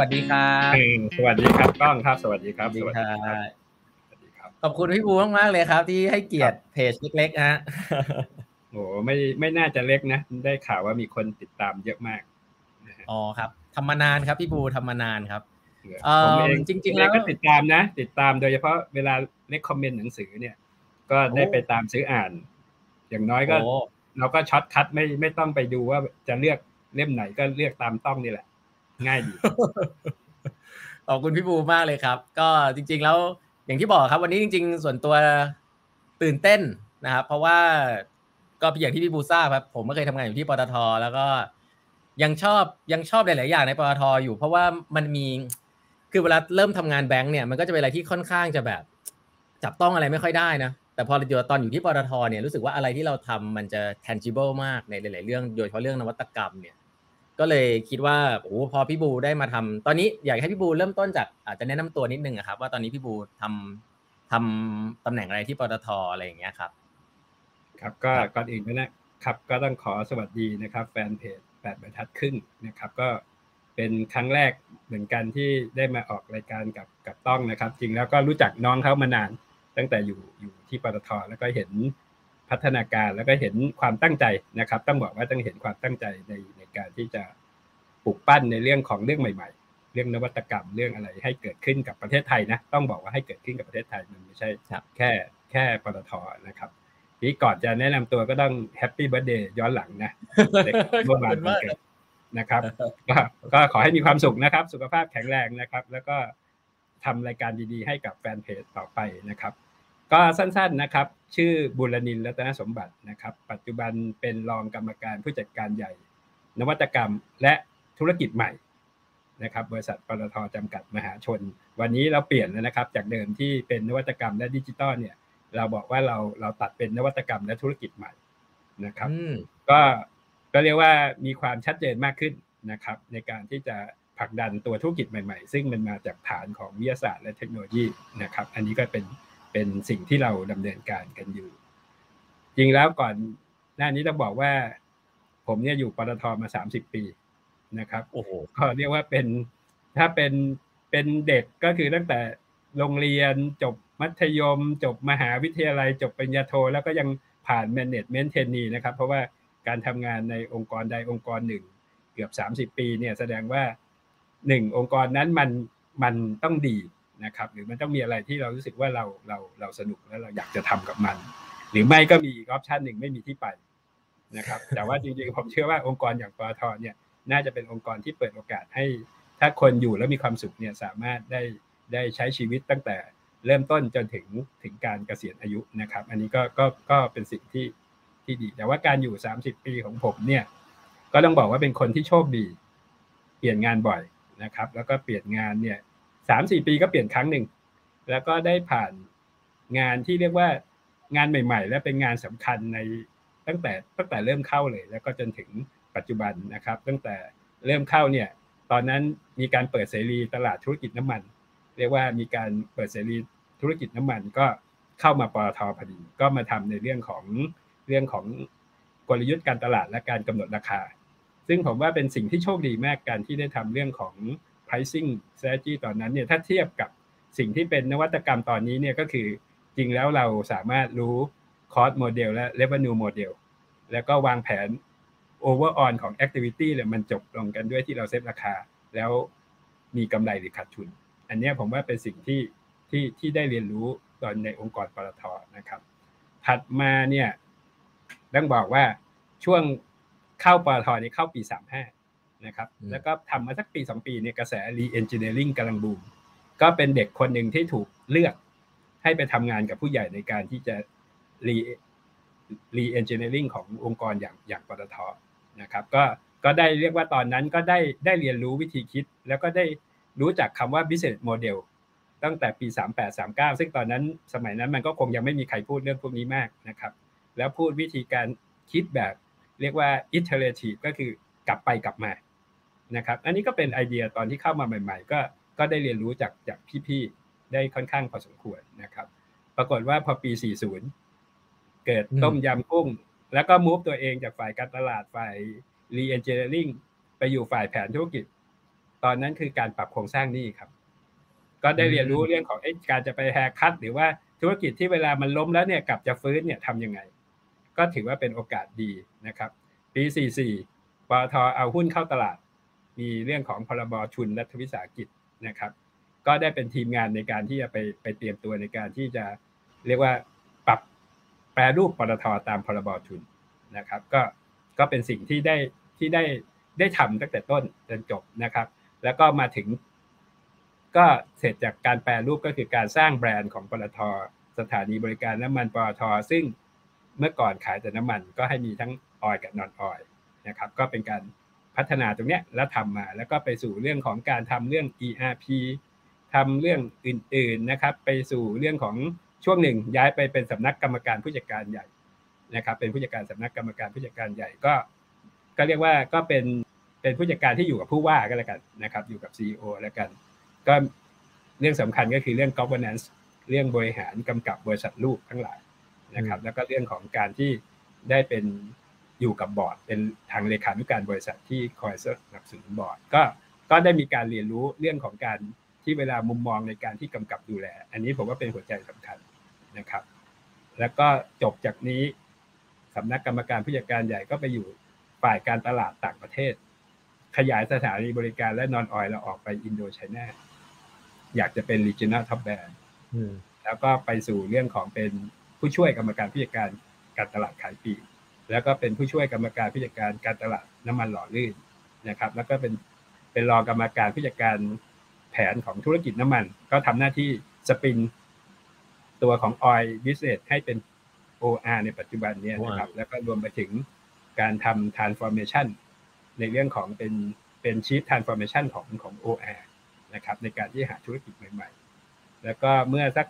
วัสดีครับสวัสดีครับก้องครับสวัสดีครับ สวัสดีครับ สวัสดีครับขอบคุณพี่บูมากๆเลยครับ ที่ให้เกียรติเพจเล็กๆฮะโอ้ไม่ไม่น่าจะเล็กนะ ได้ข่าวว่ามีคนติดตามเยอะมากอ๋อครับทำมานานครับพี่บูทำมานานครับเออจริงๆแล้วก็ติดตามนะ ติดตามโดยเฉพาะเวลา recommend หนังสือเนี่ย ก็ได้ไปตามซื้ออ่าน อย่างน้อยก็ เราก็ shortcut ไม่ไม่ต้องไปดูว่าจะเลือกเล่มไหนก็เลือกตามต้องนี่แหละ ง่ายดีขอบคุณพี่บูมากเลยครับ ก็จริง ๆ แล้วอย่างที่บอกครับ วันนี้จริง ๆ ส่วนตัวตื่นเต้นนะครับ เพราะว่าก็อย่างที่พี่บูทราบครับ ผมก็เคยทำงานอยู่ที่ปตท แล้วก็ยังชอบยังชอบหลาย ๆ อย่างในปตทอยู่ เพราะว่ามันมีคือเวลาเริ่มทำงานแบงก์เนี่ยมันก็จะเป็นอะไรที่ค่อนข้างจะแบบ จับต้องอะไรไม่ค่อยได้นะ แต่พอเราตอนอยู่ที่ปตทเนี่ยรู้สึกว่าอะไรที่เราทำมันจะ tangible มากในหลาย ๆ เรื่อง โดยเฉพาะเรื่องนวัตกรรมเนี่ย ก็เลยคิดว่าโอ้พอพี่บูได้มาทำตอนนี้อยากให้พี่บูเริ่มต้นจากอาจจะแนะนำตัวนิดนึงครับ ว่าตอนนี้พี่บูทำทำตำแหน่งอะไรที่ปตทอะไรอย่างเงี้ยครับ ครับก็ก่อนอื่นนะครับ ก็ต้องขอสวัสดีนะครับ แฟนเพจแปดบรรทัดครึ่งนะครับ ก็เป็นครั้งแรกเหมือนกันที่ได้มาออกรายการกับกับต้องนะครับ จริงแล้วก็รู้จักน้องเขามานานตั้งแต่อยู่อยู่ที่ปตทแล้วก็เห็น พัฒนาการแล้วก็เห็นความตั้งใจนะครับ ต้องบอกว่าต้องเห็นความตั้งใจในในการที่จะปลูกปั้นในเรื่องของเรื่องใหม่ ๆ เรื่องนวัตกรรมเรื่องอะไรให้เกิดขึ้นกับประเทศไทยนะต้องบอกว่าให้เกิดขึ้นกับประเทศไทยมันไม่ใช่แค่แค่ปตทนะครับที่ก่อนจะแนะนำตัวก็ต้องแฮปปี้เบิร์ดเดย์ย้อนหลังนะเมื่อวานเกิดนะครับก็ก็ขอให้มีความสุขนะครับ สุขภาพแข็งแรงนะครับ แล้วก็ทำรายการดีๆ ให้กับแฟนเพจต่อไปนะครับ ก็สั้นๆนะครับ ชื่อบุรนินรัตนสมบัตินะครับ ปัจจุบันเป็นรองกรรมการผู้จัดการใหญ่ นวัตกรรมและธุรกิจใหม่นะครับ บริษัทปตทจำกัดมหาชน วันนี้เราเปลี่ยนแล้วนะครับ จากเดิมที่เป็นนวัตกรรมและดิจิตอลเนี่ย เราบอกว่าเราเราตัดเป็นนวัตกรรมและธุรกิจใหม่นะครับก็ก็เรียกว่ามีความชัดเจนมากขึ้นนะครับ ในการที่จะผลักดันตัวธุรกิจใหม่ ๆ ซึ่งมันมาจากฐานของวิทยาศาสตร์และเทคโนโลยีนะครับ อันนี้ก็เป็น เป็นสิ่งที่เราดำเนินการกันอยู่ จริงแล้วก่อนหน้านี้ต้องบอกว่า ผมเนี่ยอยู่ปตทมาสามสิบปีนะครับโอ้โหก็เรียกว่าเป็นถ้าเป็นเป็นเด็กก็คือตั้งแต่โรงเรียนจบมัธยม จบมหาวิทยาลัย จบปริญญาโท แล้วก็ยังผ่าน management trainee นะครับ เพราะว่าการทำงานในองค์กรใดองค์กรหนึ่ง เกือบสามสิบปีเนี่ยแสดงว่าหนึ่งองค์กรนั้นมันมันต้องดี นะครับ หรือมันต้องมีอะไรที่เรารู้สึกว่าเราเราเราสนุกแล้วเราอยากจะทำกับมัน หรือไม่ก็มีอีกออปชันหนึ่งไม่มีที่ไปนะครับ แต่ว่าจริงๆผมเชื่อว่าองค์กรอย่างปตทเนี่ย น่าจะเป็นองค์กรที่เปิดโอกาสให้ถ้าคนอยู่แล้วมีความสุขเนี่ยสามารถได้ได้ใช้ชีวิตตั้งแต่เริ่มต้นจนถึงถึงการเกษียณอายุนะครับ อันนี้ก็ก็ก็เป็นสิ่งที่ที่ดี แต่ว่าการอยู่ 30 ปีของผมเนี่ย ก็ต้องบอกว่าเป็นคนที่โชคดี เปลี่ยนงานบ่อยนะครับ แล้วก็เปลี่ยนงานเนี่ย สามสี่ปีก็เปลี่ยนครั้งหนึ่ง แล้วก็ได้ผ่านงานที่เรียกว่างานใหม่ ๆ และเป็นงานสำคัญในตั้งแต่ตั้งแต่เริ่มเข้าเลย แล้วก็จนถึงปัจจุบันนะครับ ตั้งแต่เริ่มเข้าเนี่ย ตอนนั้นมีการเปิดเสรีตลาดธุรกิจน้ำมัน เรียกว่ามีการเปิดเสรีธุรกิจน้ำมันก็เข้ามาปตทพอดี ก็มาทำในเรื่องของเรื่องของกลยุทธ์การตลาดและการกำหนดราคา ซึ่งผมว่าเป็นสิ่งที่โชคดีมากการที่ได้ทำเรื่องของ pricing strategy ตอนนั้นเนี่ยถ้าเทียบกับสิ่งที่เป็นนวัตกรรมตอนนี้เนี่ยก็คือจริงแล้วเราสามารถรู้ cost model และ revenue model แล้วก็วางแผน overall ของ activity เลยมันจบลงกันด้วยที่เราเซตราคา แล้วมีกำไรหรือขาดทุน อันนี้ผมว่าเป็นสิ่งที่ที่ที่ได้เรียนรู้ตอนในองค์กรปตทนะครับ ถัดมาเนี่ยต้องบอกว่าช่วงเข้าปตทนี่เข้าปี 35 นะครับแล้วก็ทำมาสักปี2ปีเนี่ยกระแส re-engineering กำลังบูมก็เป็นเด็กคนหนึ่งที่ถูกเลือกให้ไปทำงานกับผู้ใหญ่ในการที่จะ re re-engineering ขององค์กรอย่างอย่างปตทนะครับก็ก็ได้เรียกว่าตอนนั้นก็ได้ได้เรียนรู้วิธีคิด แล้วก็ได้รู้จักคำว่า business model ตั้งแต่ปี 38 39 ซึ่งตอนนั้นสมัยนั้นมันก็คงยังไม่มีใครพูดเรื่องพวกนี้มากนะครับ แล้วพูดวิธีการคิดแบบเรียกว่า iterative ก็คือกลับไปกลับมา นะครับ อันนี้ก็เป็นไอเดียตอนที่เข้ามาใหม่ ๆ ก็ก็ได้เรียนรู้จากจากพี่ๆได้ค่อนข้างพอสมควรนะครับ ปรากฏว่าพอปี 40 เกิดต้มยำกุ้ง แล้วก็มูฟตัวเองจากฝ่ายการตลาดฝ่าย re-engineering ไปอยู่ฝ่ายแผนธุรกิจ ตอนนั้นคือการปรับโครงสร้างหนี้ครับ ก็ได้เรียนรู้เรื่องของการจะไปแฮร์คัตหรือว่าธุรกิจที่เวลามันล้มแล้วเนี่ยกลับจะฟื้นเนี่ยทำยังไง ก็ถือว่าเป็นโอกาสดีนะครับ ปี 44ปตทเอาหุ้นเข้าตลาด มีเรื่องของพรบชุนรัฐวิสาหกิจนะครับ ก็ได้เป็นทีมงานในการที่จะไปไปเตรียมตัวในการที่จะเรียกว่าปรับแปรรูปปตทตามพรบชุนนะครับ ก็ก็เป็นสิ่งที่ได้ที่ได้ได้ทำตั้งแต่ต้นจนจบนะครับ แล้วก็มาถึง ก็เสร็จจากการแปรรูปก็คือการสร้างแบรนด์ของปตทสถานีบริการน้ำมันปตทซึ่งเมื่อก่อนขายแต่น้ำมันก็ให้มีทั้งออยกับนอนออยนะครับ ก็เป็นการ พัฒนาตรงเนี้ยแล้วทำมา แล้วก็ไปสู่เรื่องของการทำเรื่อง ERP ทำเรื่องอื่นๆนะครับ ไปสู่เรื่องของช่วงหนึ่งย้ายไปเป็นสำนักกรรมการผู้จัดการใหญ่นะครับ เป็นผู้จัดการสำนักกรรมการผู้จัดการใหญ่ก็ ก็เรียกว่าก็เป็นเป็นผู้จัดการที่อยู่กับผู้ว่าก็แล้วกันนะครับ อยู่กับ CEO แล้วกัน ก็เรื่องสำคัญก็คือเรื่อง governance เรื่องบริหารกำกับบริษัทลูกทั้งหลายนะครับ แล้วก็เรื่องของการที่ได้เป็น อยู่กับบอร์ดเป็นทางเลขานุการบริษัทที่คอยสนับสนุนบอร์ดก็ก็ได้มีการเรียนรู้เรื่องของการที่เวลามุมมองในการที่กำกับดูแล อันนี้ผมว่าเป็นหัวใจสำคัญนะครับ แล้วก็จบจากนี้สำนักกรรมการผู้จัดการใหญ่ก็ไปอยู่ฝ่ายการตลาดต่างประเทศ ขยายสถานีบริการและนอนออยเราออกไปอินโดไชน่าอยากจะเป็น regional top band แล้วก็ไปสู่เรื่องของเป็นผู้ช่วยกรรมการผู้จัดการการตลาดขายปลีก แล้วก็เป็นผู้ช่วยกรรมการผู้จัดการการตลาดน้ำมันหล่อลื่นนะครับ แล้วก็เป็นเป็นรองกรรมการผู้จัดการแผนของธุรกิจน้ำมัน ก็ทำหน้าที่สปินตัวของ Oil Business ให้เป็น OR ในปัจจุบันนี้นะครับ แล้วก็รวมไปถึงการทำ transformation ในเรื่องของเป็นเป็น chief transformation ของของ OR นะครับ ในการที่หาธุรกิจใหม่ ๆ แล้วก็เมื่อสัก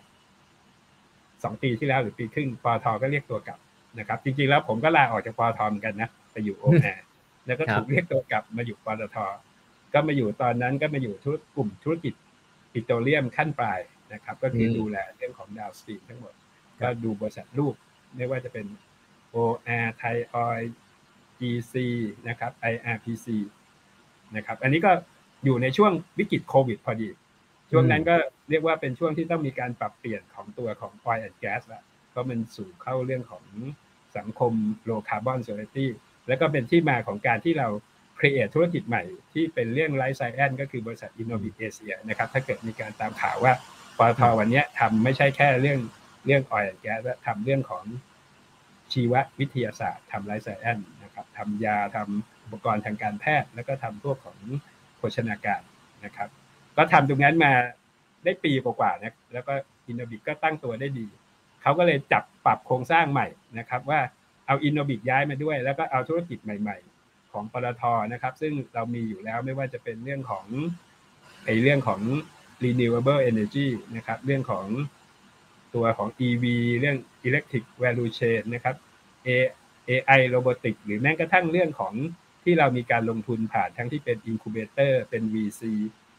สองปีที่แล้วหรือปีครึ่งปอทก็เรียกตัวกลับ นะครับ จริงๆแล้วผมก็ลาออกจากปอทเหมือนกันนะไปอยู่ OR แล้วก็ถูกเรียกตัวกลับมาอยู่ปตทก็มาอยู่ตอนนั้นก็มาอยู่ธุรกลุ่มธุรกิจปิโตรเลียมขั้นปลายนะครับ ก็คือดูแลเรื่องของดาวสตรีมทั้งหมด ก็ดูบริษัทลูกไม่ว่าจะเป็น OR ไทยออย GC นะครับ IRPC นะครับ อันนี้ก็อยู่ในช่วงวิกฤตโควิดพอดี ช่วงนั้นก็เรียกว่าเป็นช่วงที่ต้องมีการปรับเปลี่ยนของตัวของ oil and gas แล้ว ก็มันสู่เข้าเรื่องของสังคม low carbon society แล้วก็เป็นที่มาของการที่เรา create ธุรกิจใหม่ที่เป็นเรื่อง life science ก็คือบริษัท Innovate Asia นะครับถ้าเกิดมีการตามข่าวว่าปตทวันนี้ทำไม่ใช่แค่เรื่องเรื่อง oil and gas ทำเรื่องของชีววิทยาศาสตร์ทำไลฟ์ไซแอนนะครับทำยาทำอุปกรณ์ทางการแพทย์ แล้วก็ทำพวกของโภชนาการนะครับ ก็ทำตรงนั้นมาได้ปีกว่าๆนะแล้วก็ Innobic ก็ตั้งตัวได้ดี เขาก็เลยจับปรับโครงสร้างใหม่นะครับว่าเอา Innobic ย้ายมาด้วย แล้วก็เอาธุรกิจใหม่ ๆ ของปตทนะครับ ซึ่งเรามีอยู่แล้วไม่ว่าจะเป็นเรื่องของไอเรื่องของ renewable energy นะครับ เรื่องของตัวของ EV เรื่อง electric value chain นะครับ AI robotic หรือแม้กระทั่งเรื่องของที่เรามีการลงทุนผ่านทั้งที่เป็น incubator เป็น VC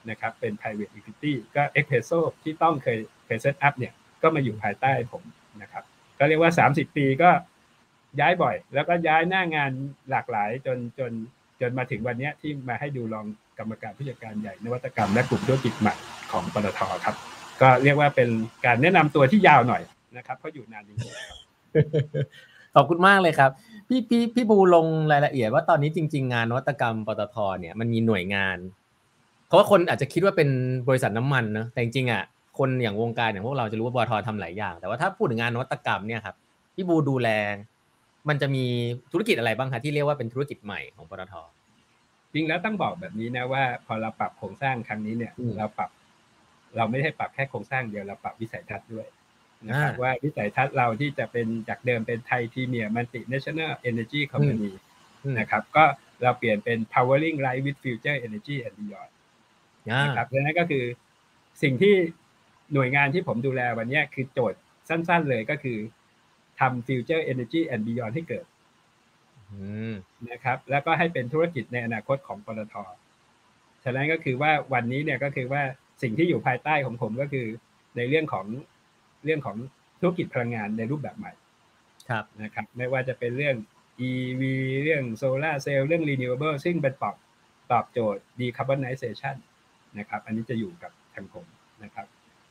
นะครับเป็น private equity ก็ e x p r e s s o ที่ต้องเคยเคย set up เนี่ยก็มาอยู่ภายใต้ผม นะครับก็เรียกว่า 30 ปีก็ย้ายบ่อย แล้วก็ย้ายหน้างานหลากหลายจนจนจนมาถึงวันนี้ที่มาให้ดูรองกรรมการผู้จัดการใหญ่นวัตกรรมและกลุ่มธุรกิจใหม่ของปตทครับ ก็เรียกว่าเป็นการแนะนำตัวที่ยาวหน่อยนะครับเพราะอยู่นานจริงๆครับขอบคุณมากเลยครับ พี่พี่พี่บูลงรายละเอียดว่าตอนนี้จริง ๆ งานนวัตกรรมปตทเนี่ยมันมีหน่วยงาน เพราะว่าคนอาจจะคิดว่าเป็นบริษัทน้ำมันนะแต่จริงๆอะ คนอย่างวงการอย่างพวกเราจะรู้ว่าปตททำหลายอย่าง แต่ว่าถ้าพูดถึงงานนวัตกรรมเนี่ยครับพี่บูดูแล มันจะมีธุรกิจอะไรบ้างคะที่เรียกว่าเป็นธุรกิจใหม่ของปตทจริงแล้วต้องบอกแบบนี้นะว่า พอเราปรับโครงสร้างครั้งนี้เนี่ย เราปรับ เราไม่ได้ปรับแค่โครงสร้างเดียวเราปรับวิสัยทัศน์ด้วยนะครับว่าวิสัยทัศน์เราที่จะเป็นจากเดิมเป็นไทยทีเมียมันติ national energy company นะครับก็เราเปลี่ยนเป็น powering life with future energy and beyond นะครับดังนั้นก็คือสิ่งที่ หน่วยงานที่ผมดูแลวันนี้คือโจทย์สั้น ๆ เลยก็คือทำ future energy and beyond ให้เกิดนะครับ แล้วก็ให้เป็นธุรกิจในอนาคตของปตทฉะนั้นก็คือว่าวันนี้เนี่ยก็คือว่าสิ่งที่อยู่ภายใต้ของผมก็คือ ในเรื่องของเรื่องของธุรกิจพลังงานในรูปแบบใหม่ ครับนะครับ ไม่ว่าจะเป็นเรื่อง EV เรื่องโซลาเซลล์เรื่อง renewable ซึ่งเป็นปรับปตอบโจทย์ decarbonization นะครับ อันนี้จะอยู่กับทางผมนะครับ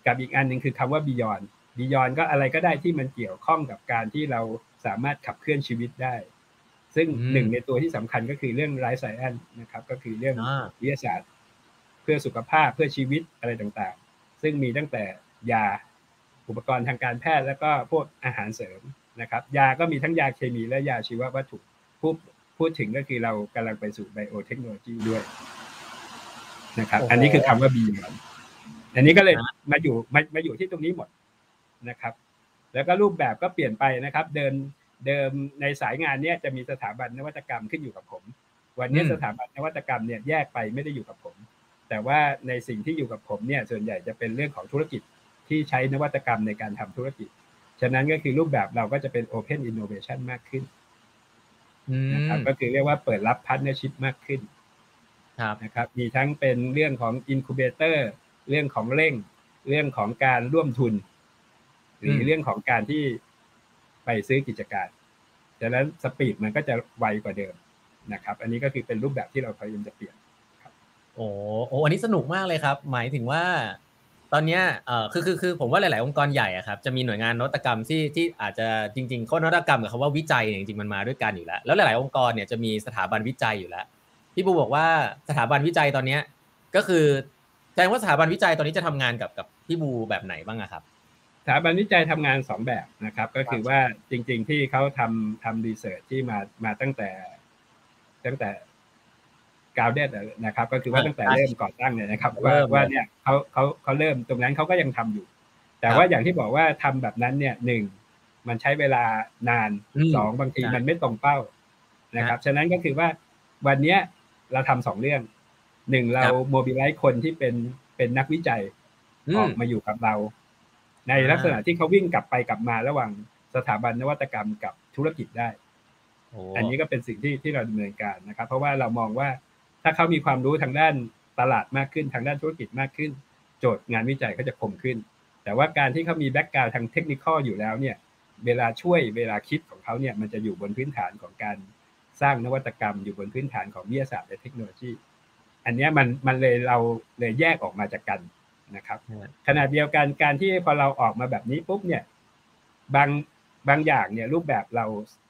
กับอีกอันหนึ่งคือคำว่า beyond beyond ก็อะไรก็ได้ที่มันเกี่ยวข้องกับการที่เราสามารถขับเคลื่อนชีวิตได้ ซึ่งหนึ่งในตัวที่สำคัญก็คือเรื่องไ i ฟ์ไซแอนนะครับ ก็คือเรื่องวิทยาศาสตร์ เพื่อสุขภาพเพื่อชีวิตอะไรต่างๆ ซึ่งมีตั้งแต่ยาอุปกรณ์ทางการแพทย์แล้วก็พวกอาหารเสริมนะครับ ยาก็มีทั้งยาเคมีและยาชีววัตถุพูดพูดถึงก็คือเรากำลังไปสู่ไบโอเทคโนโลยีด้วยนะครับ อันนี้คือคำว่าบีอน อันนี้ก็เลยมาอยู่มามาอยู่ที่ตรงนี้หมดนะครับ แล้วก็รูปแบบก็เปลี่ยนไปนะครับ เดิมเดิมในสายงานเนี้ยจะมีสถาบันนวัตกรรมขึ้นอยู่กับผม วันนี้สถาบันนวัตกรรมเนี่ยแยกไปไม่ได้อยู่กับผม แต่ว่าในสิ่งที่อยู่กับผมเนี่ยส่วนใหญ่จะเป็นเรื่องของธุรกิจที่ใช้นวัตกรรมในการทำธุรกิจ ฉะนั้นก็คือรูปแบบเราก็จะเป็น Open Innovation มากขึ้นนะครับก็คือเรียกว่าเปิดรับ partnership มากขึ้นนะครับ มีทั้งเป็นเรื่องของ Incubator เรื่ องของเร่ง เรื่องของการร่วมทุน หรือเรื่องของการที่ไปซื้อกิจการดังนั้นสปีดมันก็จะไวกว่าเดิมนะครับ อันนี้ก็คือเป็นรูปแบบที่เราพยายามจะเปลี่ยนครับโอ้โอ้อันนี้สนุกมากเลยครับ หมายถึงว่า ตอนนี้เอ่อคือคือคือผมว่าหลาย ๆ องค์กรใหญ่อะครับจะมีหน่วยงานนวัตกรรมที่ที่อาจจะจริงๆข้อนวัตกรรมกับคำว่าวิจัยเนี่ยจริงๆมันมาด้วยกันอยู่แล้ว แล้วหลาย ๆ องค์กรเนี่ยจะมีสถาบันวิจัยอยู่แล้วพี่บูบอกว่าสถาบันวิจัยตอนเนี้ยก็คือ แสดงว่าสถาบันวิจัยตอนนี้จะทำงานกับกับพี่บูแบบไหนบ้างครับสถาบันวิจัยทำงานสองแบบนะครับ ก็คือว่าจริง ๆ ที่เขาทำทำรีเสิร์ชที่มามาตั้งแต่ ตั้งแต่กาวเดดนะครับ ก็คือว่าตั้งแต่เริ่มก่อตั้งเนี่ยนะครับว่าว่าเนี่ยเขาเขาเขาเริ่มตรงนั้นเขาก็ยังทำอยู่ แต่ว่าอย่างที่บอกว่าทำแบบนั้นเนี่ยหนึ่งมันใช้เวลานานสองบางทีมันไม่ตรงเป้านะครับ ฉะนั้นก็คือว่าวันเนี้ยเราทำสองเรื่อง หนึ่งเราโมบิลไลซ์คนที่เป็นเป็นนักวิจัยออกมาอยู่กับเรา ในลักษณะที่เขาวิ่งกลับไปกลับมาระหว่างสถาบันนวัตกรรมกับธุรกิจได้ อันนี้ก็เป็นสิ่งที่ที่เราดำเนินการนะครับ เพราะว่าเรามองว่าถ้าเขามีความรู้ทางด้านตลาดมากขึ้นทางด้านธุรกิจมากขึ้น โจทย์งานวิจัยก็จะคมขึ้น แต่ว่าการที่เขามี background ทางเทคนิคอยู่แล้วเนี่ย เวลาช่วยเวลาคิดของเขาเนี่ยมันจะอยู่บนพื้นฐานของการสร้างนวัตกรรม อยู่บนพื้นฐานของวิทยาศาสตร์และเทคโนโลยี อันนี้มันมันเลยเราเลยแยกออกมาจากกันนะครับขณะเดียวกันการที่พอเราออกมาแบบนี้ปุ๊บเนี่ยบางบางอย่างเนี่ยรูปแบบเรา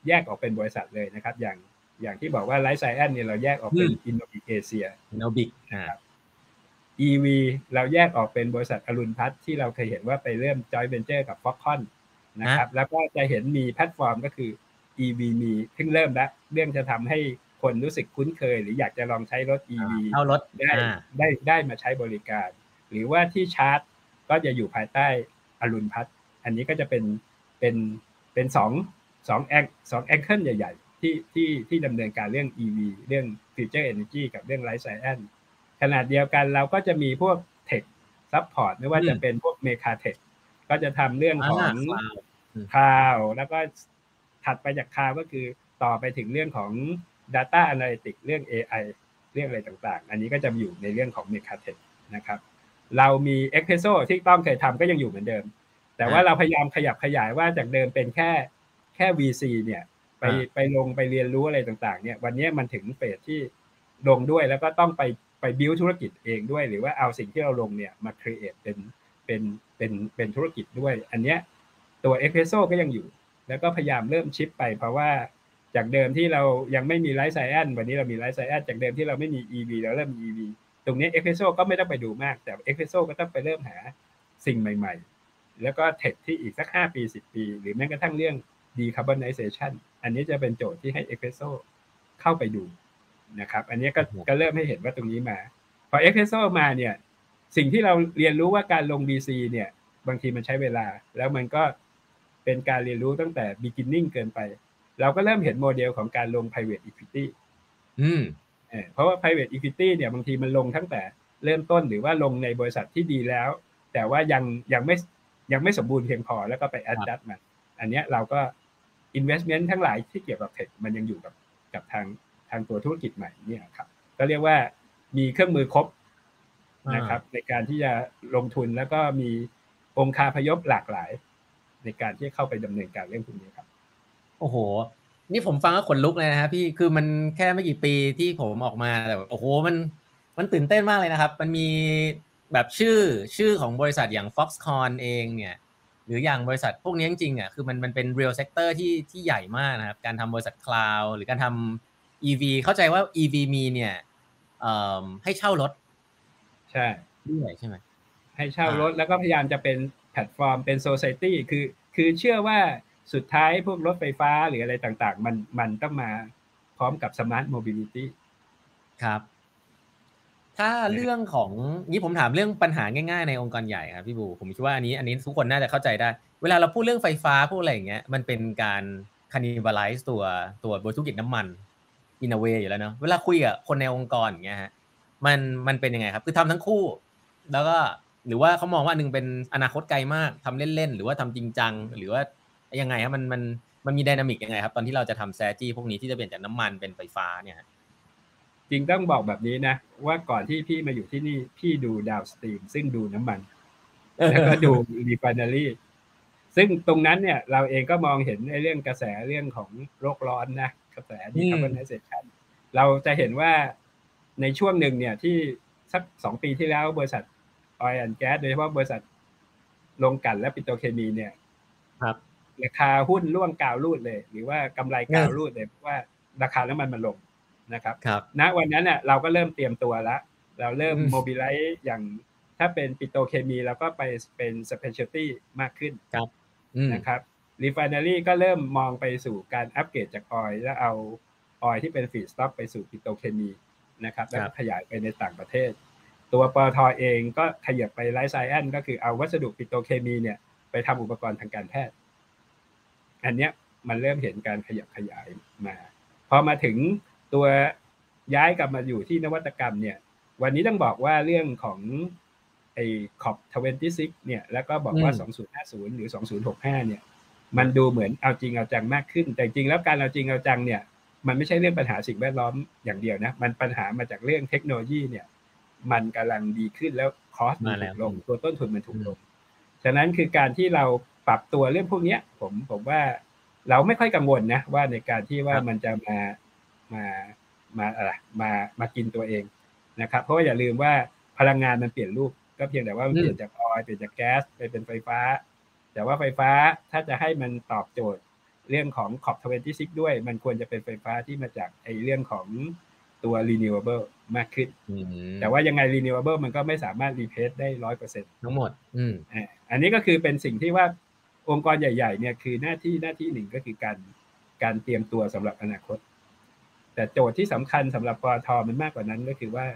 แยกออกเป็นบริษัทเลยนะครับ อย่างอย่างที่บอกว่า life science เนี่ยเราแยกออกเป็น Innobic Asia Innobicครับ EV เราแยกออกเป็นบริษัท Arun Plus ที่เราเคยเห็นว่าไปเริ่มจอยเวนเจอร์กับ Foxconn นะครับ แล้วก็จะเห็นมีแพลตฟอร์มก็คือ EV มีเพิ่งเริ่มแล้วเรื่องจะทำให้ คนรู้สึกคุ้นเคย หรืออยากจะลองใช้รถ EV เอารถได้ได้ได้มาใช้บริการ หรือว่าที่ชาร์จก็จะอยู่ภายใต้ Arun Plus อันนี้ก็จะเป็นเป็นเป็นสองสอง ang สอง angle ใหญ่ที่ที่ที่ดำเนินการเรื่อง EV เรื่อง Future Energy กับเรื่อง Life Science ขนาดเดียวกันเราก็จะมีพวก Tech Support ไม่ว่าจะเป็นพวก Mega Tech ก็จะทำเรื่องของคลาวแล้วก็ถัดไปจากคลาวก็คือต่อไปถึงเรื่องของ Data Analytics เรื่อง AI เรื่องอะไรต่างๆ อันนี้ก็จะอยู่ในเรื่องของ Mega Tech นะครับ เรามี e x p r e s s o ที่ต้องเคยทำก็ยังอยู่เหมือนเดิม แต่ว่าเราพยายามขยับขยายว่าจากเดิมเป็นแค่แค่ VC เนี่ยไปไปลงไปเรียนรู้อะไรต่างๆ เนี่ย วันนี้มันถึง phase ที่ลงด้วยแล้วก็ต้องไปไปบิวธุรกิจเองด้วย หรือว่าเอาสิ่งที่เราลงเนี่ยมา create เป็นเป็นเป็นเป็นธุรกิจด้วย อันเนี้ยตัว ExpresSo ก็ยังอยู่ แล้วก็พยายามเริ่ม shift ไปเพราะว่า จากเดิมที่เรายังไม่มี life science วันนี้เรามี life science จากเดิมที่เราไม่มี EV เราเริ่มมี EV ตรงนี้ ExpresSo ก็ไม่ต้องไปดูมาก แต่ ExpresSo ก็ต้องไปเริ่มหาสิ่งใหม่ ๆ แล้วก็ tech ที่อีกสักห้าปีสิบปี หรือแม้กระทั่งเรื่อง decarbonization อันนี้จะเป็นโจทย์ที่ให้ ExpresSo เข้าไปดูนะครับ อันนี้ก็ก็เริ่มให้เห็นว่าตรงนี้มา พอ ExpresSo มาเนี่ยสิ่งที่เราเรียนรู้ว่าการลง VC เนี่ยบางทีมันใช้เวลา แล้วมันก็เป็นการเรียนรู้ตั้งแต่ beginning เกินไป เราก็เริ่มเห็นโมเดลของการลง private equity อืมเพราะว่า private equity เนี่ยบางทีมันลงทั้งแต่เริ่มต้นหรือว่าลงในบริษัทที่ดีแล้ว แต่ว่ายังยังไม่ยังไม่สมบูรณ์เพียงพอแล้วก็ไป adjust มัน อันนี้เราก็ investment ทั้งหลายที่เกี่ยวกับเทคมันยังอยู่กับกับทางทางตัวธุรกิจใหม่เนี่ยครับ ก็เรียกว่ามีเครื่องมือครบนะครับ ในการที่จะลงทุนแล้วก็มีองค์คาพยพหลากหลาย ในการที่เข้าไปดำเนินการเรื่องพวกนี้ครับ โอ้โห นี่ผมฟังก็ขนลุกเลยนะครับพี่คือมันแค่ไม่กี่ปีที่ผมออกมาแต่โอ้โหมันมันตื่นเต้นมากเลยนะครับ มันมีแบบชื่อชื่อของบริษัทอย่าง Foxconn เองเนี่ย หรืออย่างบริษัทพวกนี้จริงๆอะคือมันมันเป็น real sector ที่ที่ใหญ่มากนะครับ การทำบริษัทคลาวหรือการทำ EV เข้าใจว่า EV มีเนี่ยให้เช่ารถ ใช่ด้วยใช่ไหมให้เช่ารถแล้วก็พยายามจะเป็นแพลตฟอร์มเป็นโซซายตี้คือ คือเชื่อว่า สุดท้ายพวกรถไฟฟ้าหรืออะไรต่างๆ มันมันต้องมาพร้อมกับ smart mobility ครับ ถ้าเรื่องของนี่ผมถามเรื่องปัญหาง่ายๆในองค์กรใหญ่ครับพี่บูผมคิดว่าอันนี้อันนี้ทุกคนน่าจะเข้าใจได้ เวลาเราพูดเรื่องไฟฟ้าพูดอะไรอย่างเงี้ยมันเป็นการ cannibalize ตัวตัวบริธุรกิจน้ำมัน in a way อยู่แล้วเนาะเวลาคุยกับคนในองค์กรอย่างเงี้ยฮะมันมันเป็นยังไงครับ คือทำทั้งคู่ แล้วก็หรือว่าเขามองว่าหนึ่งเป็นอนาคตไกลมากทำเล่นๆหรือว่าทำจริงจัง หรือว่า ยังไงครับมันมันมันมี dynamic ยังไงครับ ตอนที่เราจะทำแซจี้พวกนี้ที่จะเปลี่ยนจากน้ำมันเป็นไฟฟ้าเนี่ยจริงต้องบอกแบบนี้นะ ว่าก่อนที่พี่มาอยู่ที่นี่พี่ดู downstream ซึ่งดูน้ำมัน แล้วก็ดู refinery ซึ่งตรงนั้นเนี่ย เราเองก็มองเห็นในเรื่องกระแสเรื่องของโลกร้อนนะกระแส decarbonization เราจะเห็นว่าในช่วงหนึ่งเนี่ยที่สักสองปีที่แล้วบริษัท oil and gas โดยเฉพาะบริษัทโรงกลั่นและปิโตรเคมีเนี่ย ครับ ราคาหุ้นร่วงกราวรูดเลย หรือว่ากำไรกราวรูดเลยเพราะว่าราคาน้ำมันมันลงนะครับครับณวันนั้นเนี่ยเราก็เริ่มเตรียมตัวแล้วเราเริ่ม mobilize อย่างถ้าเป็นปิโตรเคมีเราก็ไปเป็น specialty มากขึ้นครับนะครับ refinery ก็เริ่มมองไปสู่การอัปเกรดจาก oil แล้วเอาoil ที่เป็น feedstock ไปสู่ปิโตรเคมีนะครับแล้วขยายไปในต่างประเทศ ตัวปตท.เองก็ขยับไป life science ก็คือเอาวัสดุปิโตรเคมีเนี่ยไปทำอุปกรณ์ทางการแพทย์ อันเนี้ยมันเริ่มเห็นการขยับขยายมา พอมาถึงตัวย้ายกลับมาอยู่ที่นวัตกรรมเนี่ย วันนี้ต้องบอกว่าเรื่องของไอ้ COP twenty-six เนี่ย แล้วก็บอกว่า 2050 หรือ 2065 เนี่ย มันดูเหมือนเอาจริงเอาจังมากขึ้น แต่จริงแล้วการเอาจริงเอาจังเนี่ย มันไม่ใช่เรื่องปัญหาสิ่งแวดล้อมอย่างเดียวนะ มันปัญหามาจากเรื่องเทคโนโลยีเนี่ย มันกำลังดีขึ้นแล้วคอสมันถูกลง ตัวต้นทุนมันถูกลง ฉะนั้นคือการที่เรา ปรับตัวเรื่องพวกนี้ผมผมว่าเราไม่ค่อยกังวลนะว่าในการที่ว่ามันจะมามามาอะไรมามากินตัวเองนะครับ เพราะว่าอย่าลืมว่าพลังงานมันเปลี่ยนรูป ก็เพียงแต่ว่าเปลี่ยนจากออยล์เปลี่ยนจากแก๊สไปเป็นไฟฟ้า แต่ว่าไฟฟ้าถ้าจะให้มันตอบโจทย์เรื่องของขอบทเวนตี้ซิกด้วย มันควรจะเป็นไฟฟ้าที่มาจากไอเรื่องของตัว renewable มากขึ้น แต่ว่ายังไง renewable มันก็ไม่สามารถรีเพสได้ร้อยเปอร์เซ็นต์ทั้งหมดอืมอันนี้ก็คือเป็นสิ่งที่ว่า องค์กรใหญ่ๆเนี่ยคือหน้าที่หน้าที่หนึ่งก็คือการการเตรียมตัวสำหรับอนาคต แต่โจทย์ที่สำคัญสำหรับปตทมันมากกว่านั้นก็คือว่า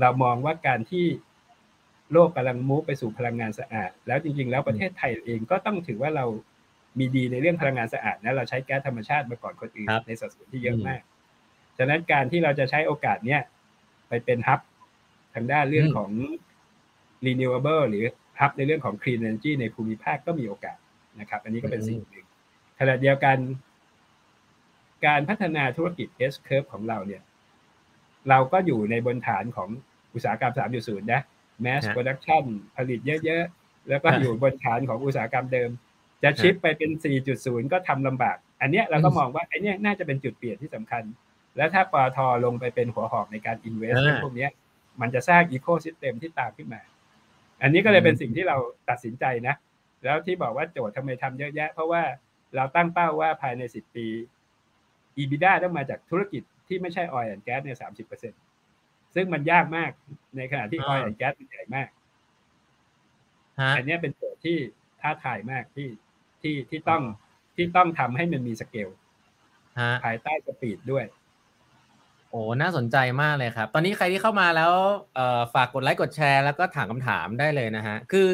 เรามองว่าการที่โลกกำลังมูฟไปสู่พลังงานสะอาด แล้วจริง ๆ แล้วประเทศไทยเองก็ต้องถือว่าเรามีดีในเรื่องพลังงานสะอาดนะเราใช้แก๊สธรรมชาติมาก่อนคนอื่นในสัดส่วนที่เยอะมากฉะนั้นการที่เราจะใช้โอกาสเนี้ยไปเป็นฮับทางด้านเรื่องของ renewable หรือฮับในเรื่องของ clean energy ในภูมิภาคก็มีโอกาส นะครับ อันนี้ก็เป็นสิ่งหนึ่งขณะเดียวกัน การพัฒนาธุรกิจ S curve ของเราเนี่ย เราก็อยู่ในบนฐานของอุตสาหกรรม 3.0 นะ mass production ผลิตเยอะๆ แล้วก็อยู่บนฐานของอุตสาหกรรมเดิม จะชิปไปเป็น 4.0 ก็ทำลำบาก อันนี้เราก็มองว่าไอ้นี่น่าจะเป็นจุดเปลี่ยนที่สำคัญ แล้วถ้าปตทลงไปเป็นหัวหอกในการ invest ในพวกนี้มันจะสร้าง ecosystem ที่ตามขึ้นมา อันนี้ก็เลยเป็นสิ่งที่เราตัดสินใจนะ แล้วที่บอกว่าโจทย์ทำไมทำเยอะแยะ เพราะว่าเราตั้งเป้าว่าภายในสิบปี EBITDA ต้องมาจากธุรกิจที่ไม่ใช่ oil and gas เนี่ยสามสิบเปอร์เซ็นซึ่งมันยากมากในขณะที่ oil and gas มันใหญ่มากอันนี้เป็นโจทย์ที่ท้าทายมากที่ที่ที่ต้องที่ต้องทำให้มันมีสเกลภายใต้ speed ด้วย โอ้น่าสนใจมากเลยครับ ตอนนี้ใครที่เข้ามาแล้วฝากกดไลค์กดแชร์แล้วก็ถามคำถามได้เลยนะฮะ คือ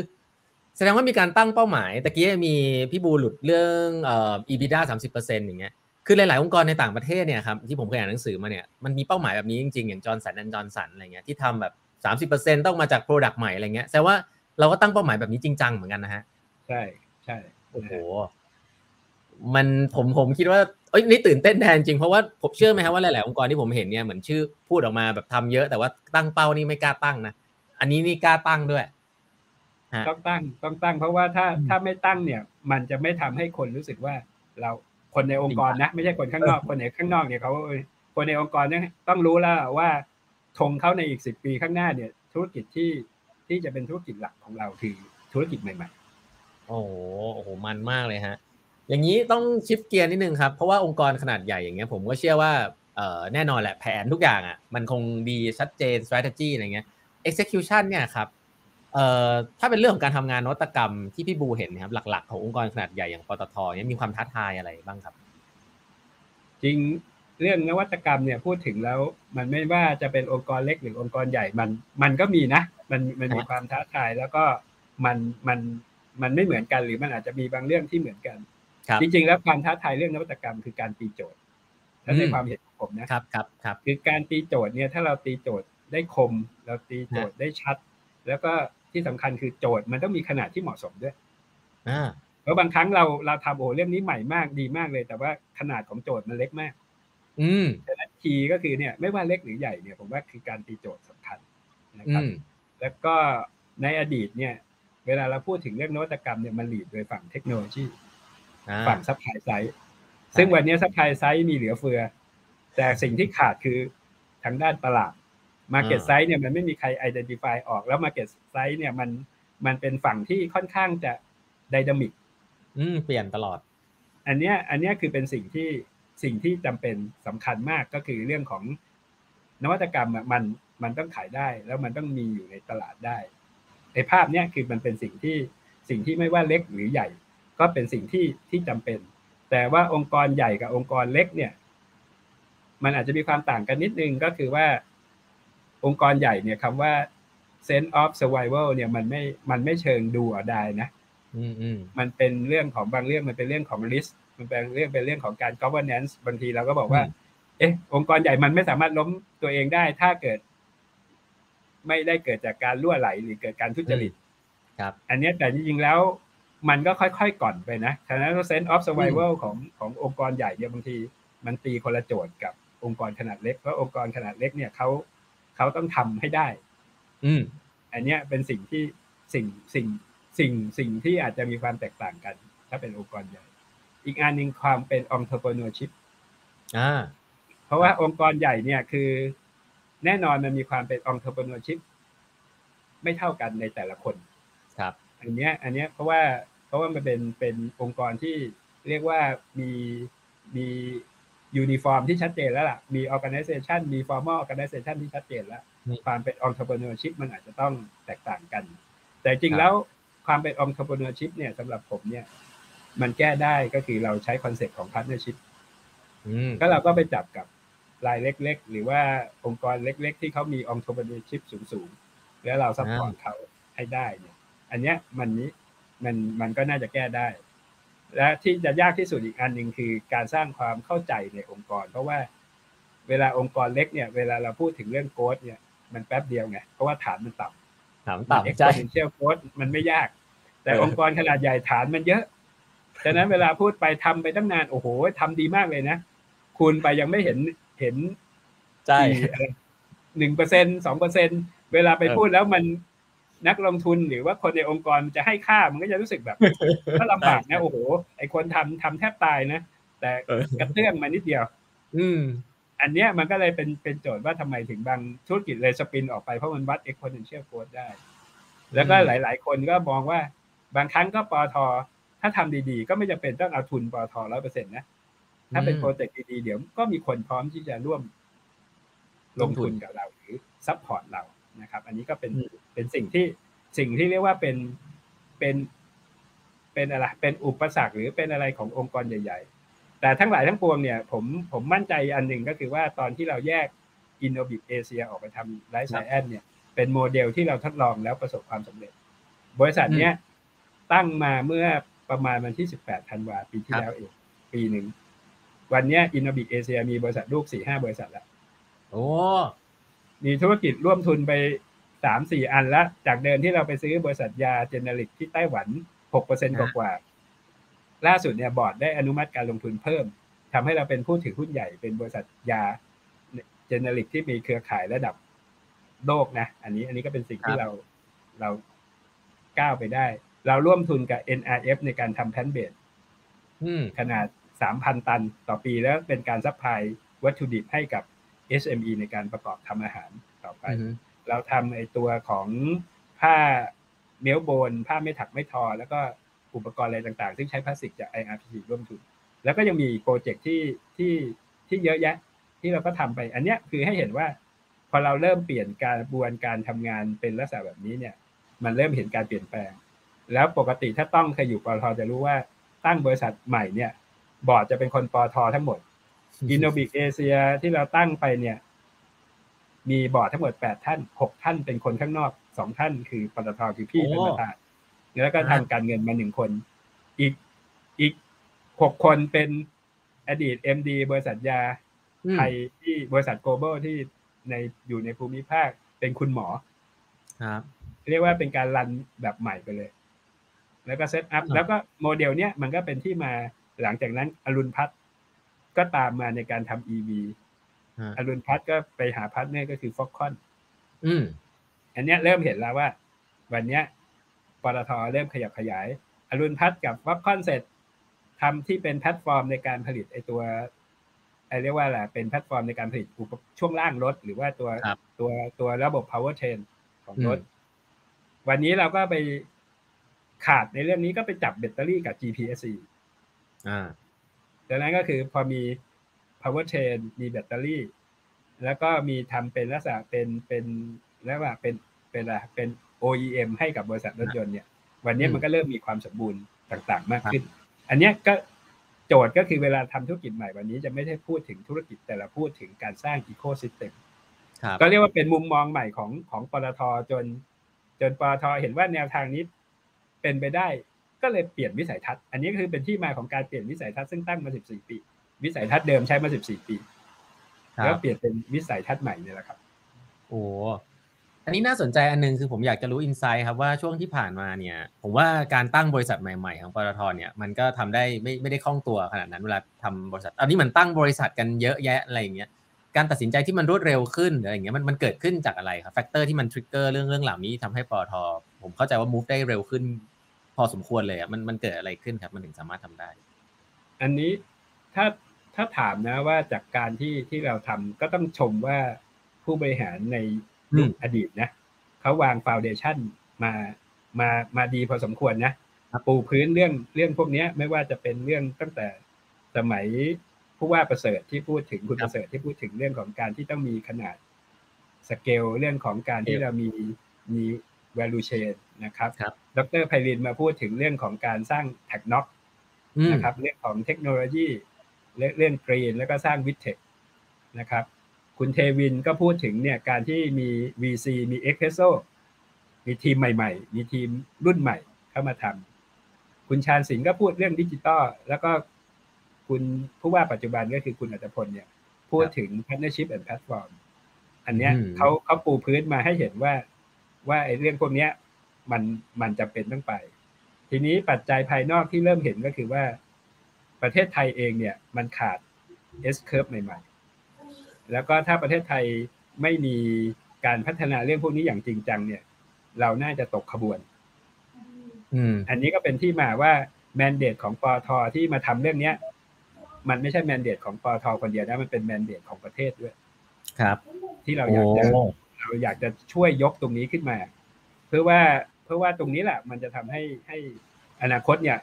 แสดงว่ามีการตั้งเป้าหมายตะกี้มีพี่บูหลุดเรื่องเอ่อ EBITDA สามสิบเปอร์เซ็นต์อย่างเงี้ยคือหลาย ๆ องค์กรในต่างประเทศเนี่ยครับที่ผมเคยอ่านหนังสือมาเนี่ยมันมีเป้าหมายแบบนี้จริง ๆ อย่าง Johnson & Johnson อะไรเงี้ยที่ทำแบบสามสิบเปอร์เซ็นต้องมาจาก product ใหม่อะไรเงี้ยแสดงว่าเราก็ตั้งเป้าหมายแบบนี้จริงจังเหมือนกันนะฮะใช่ใช่โอ้โหมันผมผมคิดว่าเอ้ยนี่ตื่นเต้นแทนจริงเพราะว่าผมเชื่อไหมครับว่าหลาย ๆ องค์กรที่ผมเห็นเนี่ยเหมือนชื่อพูดออกมาแบบทำเยอะ แต่ว่าตั้งเป้านี่ไม่กล้าตั้งนะอันนี้นี่กล้าตั้งด้วย ต้องตั้งต้องตั้ง เพราะว่าถ้าถ้าไม่ตั้งเนี่ย มันจะไม่ทำให้คนรู้สึกว่า เราคนในองค์กรนะ ไม่ใช่คนข้างนอกคนในข้างนอกเนี่ยเขาคนในองค์กรเนี่ยต้องรู้แล้วว่าธงเขาในอีกสิบปีข้างหน้าเนี่ย ธุรกิจที่ที่จะเป็นธุรกิจหลักของเราคือธุรกิจใหม่ๆโอ้โหโอ้โหมันมากเลยฮะ อย่างนี้ต้องชิฟเกียร์นิดนึงครับเพราะว่าองค์กรขนาดใหญ่อย่างเงี้ย ผมก็เชื่อว่าเอ่อแน่นอนแหละแผนทุกอย่างอะมันคงดีชัดเจน strategy อะไรเงี้ย execution เนี่ยครับ เอ่อถ้าเป็นเรื่องของการทำงานนวัตกรรมที่พี่บูเห็นนะครับหลัก ๆ ขององค์กรขนาดใหญ่อย่างปตทเนี่ยมีความท้าทายอะไรบ้างครับ จริงเรื่องนวัตกรรมเนี่ยพูดถึงแล้ว มันไม่ว่าจะเป็นองค์กรเล็กหรือองค์กรใหญ่มัน มันก็มีนะ มันมันมีความท้าทายแล้วก็มันมันมันไม่เหมือนกันหรือมันอาจจะมีบางเรื่องที่เหมือนกันครับจริงๆ แล้วความท้าทายเรื่องนวัตกรรมคือการตีโจทย์ถ้าในอืมความเห็นของผมนะครับครับครับคือการตีโจทย์เนี่ยถ้าเราตีโจทย์ได้คม เราตีโจทย์ได้ชัด แล้วก็ ที่สำคัญคือโจทย์มันต้องมีขนาดที่เหมาะสมด้วยอ่าเพราะบางครั้งเราเราทำโอ้โหเรื่องนี้ใหม่มากดีมากเลย แต่ว่าขนาดของโจทย์มันเล็กมาก อืมฉะนั้นคีย์ก็คือเนี่ย ไม่ว่าเล็กหรือใหญ่เนี่ยผมว่าคือการตีโจทย์สำคัญนะคอืรับมแล้วก็ในอดีตเนี่ย เวลาเราพูดถึงเรื่องนวัตกรรมเนี่ยมัน lead โดยฝั่งเทคโนโลยีอ่าฝั่ง supply side ซึ่งวันนี้ supply side มีเหลือเฟือ แต่สิ่งที่ขาดคือทางด้านตลาด Market อ่า Side เนี่ยมันไม่มีใคร identify ออกแล้ว Market Side เนี่ยมันมันเป็นฝั่งที่ค่อนข้างจะ dynamic อืมเปลี่ยนตลอด อันเนี้ย อันเนี้ยคือเป็นสิ่งที่สิ่งที่จำเป็นสำคัญมากก็คือเรื่องของนวัตกรรมอะมันมันต้องขายได้ แล้วมันต้องมีอยู่ในตลาดได้ในภาพเนี้ยคือมันเป็นสิ่งที่สิ่งที่ไม่ว่าเล็กหรือใหญ่ ก็เป็นสิ่งที่ที่จำเป็น แต่ว่าองค์กรใหญ่กับองค์กรเล็กเนี่ย มันอาจจะมีความต่างกันนิดนึงก็คือว่า องค์กรใหญ่เนี่ยคำว่า sense of survival เนี่ยมันไม่มันไม่เชิงดูอดายนะอืมอืมมันเป็นเรื่องของบางเรื่องมันเป็นเรื่องของ risk มันเป็นเรื่องเป็นเรื่องของการ governance บางทีเราก็บอกว่า เอ๊ะ องค์กรใหญ่มันไม่สามารถล้มตัวเองได้ถ้าเกิด ไม่ได้เกิดจากการล่วไหลหรือเกิดการทุจริต ครับ อันเนี้ยแต่จริงๆแล้ว มันก็ค่อยๆก่อนไปนะฉะนั้น sense of survival ของขององค์กรใหญ่เนี่ยบางที มันตีคนละโจทย์กับองค์กรขนาดเล็กเพราะองค์กรขนาดเล็กเนี่ยเขา เขาต้องทำให้ได้ อืม อันเนี้ยเป็นสิ่งที่สิ่งสิ่งสิ่งสิ่งที่อาจจะมีความแตกต่างกัน ถ้าเป็นองค์กรใหญ่ อีกอันหนึ่งความเป็น entrepreneurship อ่าเพราะว่าองค์กรใหญ่เนี่ยคือ แน่นอนมันมีความเป็น entrepreneurship ไม่เท่ากันในแต่ละคน ครับ อันเนี้ย อันเนี้ยเพราะว่าเพราะว่ามันเป็นเป็นองค์กรที่เรียกว่ามีมี ยูนิฟอร์มที่ชัดเจนแล้วล่ะ มี organization มี formal organization ที่ชัดเจนแล้วอืมความเป็น entrepreneurship มันอาจจะต้องแตกต่างกัน แต่จริงครับแล้วความเป็น entrepreneurship เนี่ยสำหรับผมเนี่ย มันแก้ได้ก็คือเราใช้ concept ของ partnership อืมก็เราก็ไปจับกับรายเล็ก ๆ หรือว่าองค์กรเล็ก ๆ ที่เขามี entrepreneurship สูง ๆ แล้วเรา support เขาให้ได้เนี่ย อันเนี้ยมันนี้มันมันก็น่าจะแก้ได้ และที่จะยากที่สุดอีกอันหนึ่งคือการสร้างความเข้าใจในองค์กร เพราะว่าเวลาองค์กรเล็กเนี่ย เวลาเราพูดถึงเรื่องโค้ดเนี่ยมันแป๊บเดียวไงเพราะว่าฐานมันต่ำถามมันต่ำใช่ exponential growth มันไม่ยาก แต่เออองค์กรขนาดใหญ่ฐานมันเยอะฉะนั้นเวลาพูดไปทำไปตั้งนานโอ้โหทำดีมากเลยนะคุณไปยังไม่เห็นเห็นใช่หนึ่งเปอร์เซ็นสองเปอร์เซ็นเวลาไปเออพูดแล้วมัน นักลงทุนหรือว่าคนในองค์กรมันจะให้ค่ามันก็จะรู้สึกแบบก็ลำบากนะโอ้โหไอคนทำทำแทบตายนะแต่เออกระเตื้องมานิดเดียว อืม อันเนี้ยมันก็เลยเป็นเป็นโจทย์ว่าทำไมถึงบางธุรกิจเลย spin ออกไปเพราะมันวัด exponential growth ได้ แล้วก็อืมหลาย ๆ คนก็มองว่า บางครั้งก็ปตท.ถ้าทำดีๆ ก็ไม่จำเป็นต้องเอาทุนปตท.ร้อยเปอร์เซ็นต์นะถ้าเป็น project ดีๆเดี๋ยวก็มีคนพร้อมที่จะร่วมลงทุนกับเราหรือ support เรา นะครับ อันนี้ก็เป็นอืมเป็นสิ่งที่สิ่งที่เรียกว่าเป็นเป็นเป็นอะไรเป็นอุปสรรคหรือเป็นอะไรขององค์กรใหญ่ ๆ แต่ทั้งหลายทั้งปวงเนี่ยผมผมมั่นใจอันหนึ่งก็คือว่าตอนที่เราแยก Innobic Asia ออกไปทำ life science เนี่ยเป็นโมเดลที่เราทดลองแล้วประสบความสำเร็จ บริษัทเนี้ยตั้งมาเมื่อประมาณวันที่ 18ธันวาปีที่ครับแล้วเองปีหนึ่ง วันเนี้อินโนบิ a เอเชียมีบริษัทลูกสี่ห้าบริษัทแล้ว โอ้ มีธุรกิจร่วมทุนไปสามสี่อันแล้วจากเดิมที่เราไปซื้อบริษัทยาเจเนริกที่ไต้หวันหกเปอร์เซ็นต์กว่าๆล่าสุดเนี่ยบอร์ดได้อนุมัติการลงทุนเพิ่มทำให้เราเป็นผู้ถือหุ้นใหญ่เป็นบริษัทยาเจเนริกที่มีเครือข่ายระดับโลกนะ อันนี้อันนี้ก็เป็นสิ่งที่เราเราก้าวไปได้ เราร่วมทุนกับ NRF ในการทำแพนเบดอืมขนาด3,000ตันต่อปีแล้วเป็นการ supply วัตถุดิบให้กับ SME ในการประกอบทำอาหารต่อไปอือฮึเราทำไอตัวของผ้า melt blown ผ้าไม่ถักไม่ทอ แล้วก็อุปกรณ์อะไรต่างๆ ซึ่งใช้พลาสติกจาก IRPC ร่วมทุนแล้วก็ยังมี project ที่ที่ที่เยอะแยะ ที่เราก็ทำไป อันเนี้ยคือให้เห็นว่า พอเราเริ่มเปลี่ยนกระบวนการทำงานเป็นลักษณะแบบนี้เนี่ย มันเริ่มเห็นการเปลี่ยนแปลง แล้วปกติถ้าต้องเคยอยู่ปตทจะรู้ว่าตั้งบริษัทใหม่เนี่ย บอร์ดจะเป็นคนปตททั้งหมด Innobic Asia ที่เราตั้งไปเนี่ย มีบอร์ดทั้งหมดแปดท่านหกท่านเป็นคนข้างนอกสองท่านคือปตทคือพี่โอ้เป็นประธานแล้วก็อ่าทางการเงินมาหนึ่งคน อีกอีกหกคนเป็นอดีต MD บริษัทยาอืมไทยที่บริษัท global ที่ในอยู่ในภูมิภาคเป็นคุณหมอครับเรียกว่าเป็นการ run แบบใหม่ไปเลย แล้วก็ set up ครับแล้วก็โมเดลเนี้ยมันก็เป็นที่มาหลังจากนั้นอรุณพลัส ก็ตามมาในการทำ EV ฮะอรุณพลัสก็ไปหา partner ก็คือ Foxconn อืมอันเนี้ยเริ่มเห็นแล้วว่า วันเนี้ยปตทเริ่มขยับขยาย อรุณพลัสกับ Foxconn เสร็จทำที่เป็นแพลตฟอร์มในการผลิตไอตัวไอเรียกว่าอะไรเป็นแพลตฟอร์มในการผลิตอุปช่วงล่างรถ หรือว่าตัวครับตัวตัวระบบ power train ของรถอืมวันนี้เราก็ไปขาดในเรื่องนี้ก็ไปจับแบตเตอรี่กับ GPSC อ่า ดังนั้นก็คือพอมี power train มีแบตเตอรี่ แล้วก็มีทำเป็นลักษณะเป็นเป็นแล้วว่าเป็นเป็นอะไรเป็น OEM ให้กับบริษัทรถยนต์เนี่ย วันนี้อืมมันก็เริ่มมีความสมบูรณ์ต่างๆ มากขึ้น อันเนี้ยก็โจทย์ก็คือเวลาทำธุรกิจใหม่วันนี้จะไม่ได้พูดถึงธุรกิจแต่ละพูดถึงการสร้าง ecosystem ครับก็เรียกว่าเป็นมุมมองใหม่ของของปตทจน จนปตทเห็นว่าแนวทางนี้เป็นไปได้ ก็เลยเปลี่ยนวิสัยทัศน์อันนี้ก็คือเป็นที่มาของการเปลี่ยนวิสัยทัศน์ซึ่งตั้งมา 14 ปี วิสัยทัศน์เดิมใช้มา 14 ปีครัแล้วบเปลี่ยนเป็นวิสัยทัศน์ใหม่เนี่ยแหละครับ โอ้อันนี้น่าสนใจอันหนึงคือผมอยากจะรู้อินไซต์ครับว่าช่วงที่ผ่านมาเนี่ย ผมว่าการตั้งบริษัทใหม่ๆ ของปตทเนี่ยมันก็ทำได้ไม่ไม่ได้คล่องตัวขนาดนั้นเวลาทำบริษัทอันนี้มันตั้งบริษัทกันเยอะแยะอะไรอย่างเงี้ยการตัดสินใจที่มันรวดเร็วขึ้นหรืออะไรอย่างเงี้ยมันมันเกิดขึ้นจากอะไรครับ factor ที่มัน trigger เรื่องเรื่องเหล่านี้ทำให้ปตทผมเข้าใจว่า move ได้เร็วขึ้นพ อสมควรเลยอะมันมันเกิดอะไรขึ้นครับมันถึงสามารถทำได้ อันนี้ถ้าถ้าถามนะว่าจากการที่ที่เราทำก็ต้องชมว่าผู้บริหารในยุคอืมอดีตนะเขาวาง foundation มามามาดีพอสมควรนะครับปูพื้นเรื่องเรื่องพวกเนี้ยไม่ว่าจะเป็นเรื่องตั้งแต่สมัยผู้ว่าประเสริฐที่พูดถึงคุณครัปบระเสริฐที่พูดถึงเรื่องของการที่ต้องมีขนาดสเกลเรื่องของการที่ Scale เรามีมี value chain นะครับครับดรไพรินมาพูดถึงเรื่องของการสร้าง TAGNOC อืมนะครับเรื่องของเทคโนโลยีเรื่องเรื่อง green แล้วก็สร้าง VISTECนะครับคุณเทวินก็พูดถึงเนี่ยการที่มี VC มี e x p r e s s o มีทีมใหม่ ๆ มีทีมรุ่นใหม่เข้ามาทำคุณชาญสิงห์ก็พูดเรื่องดิจิตอลแล้วก็คุณผู้ว่าปัจจุบันก็คือคุณอัตพลเนี่ยพูดถึง partnership and platform อันเนี้ยอืมเขาเขาปูพื้นมาให้เห็นว่า ว่าไอ้เรื่องพวกเนี้ยมันมันจำเป็นต้องไป ทีนี้ปัจจัยภายนอกที่เริ่มเห็นก็คือว่า ประเทศไทยเองเนี่ย มันขาด S curve ใหม่ๆ แล้วก็ถ้าประเทศไทยไม่มีการพัฒนาเรื่องพวกนี้อย่างจริงจังเนี่ย เราน่าจะตกขบวนอืมอันนี้ก็เป็นที่มาว่าแมนเดตของปอทที่มาทำเรื่องเนี้ย มันไม่ใช่แมนเดตของปอทคนเดียวนะมันเป็นแมนเดตของประเทศด้วย ครับ ที่เราโอ้อยากจะ เราอยากจะช่วยยกตรงนี้ขึ้นมา เพื่อว่าเพื่อว่าตรงนี้แหละ มันจะทำให้ให้อนาคตเนี่ย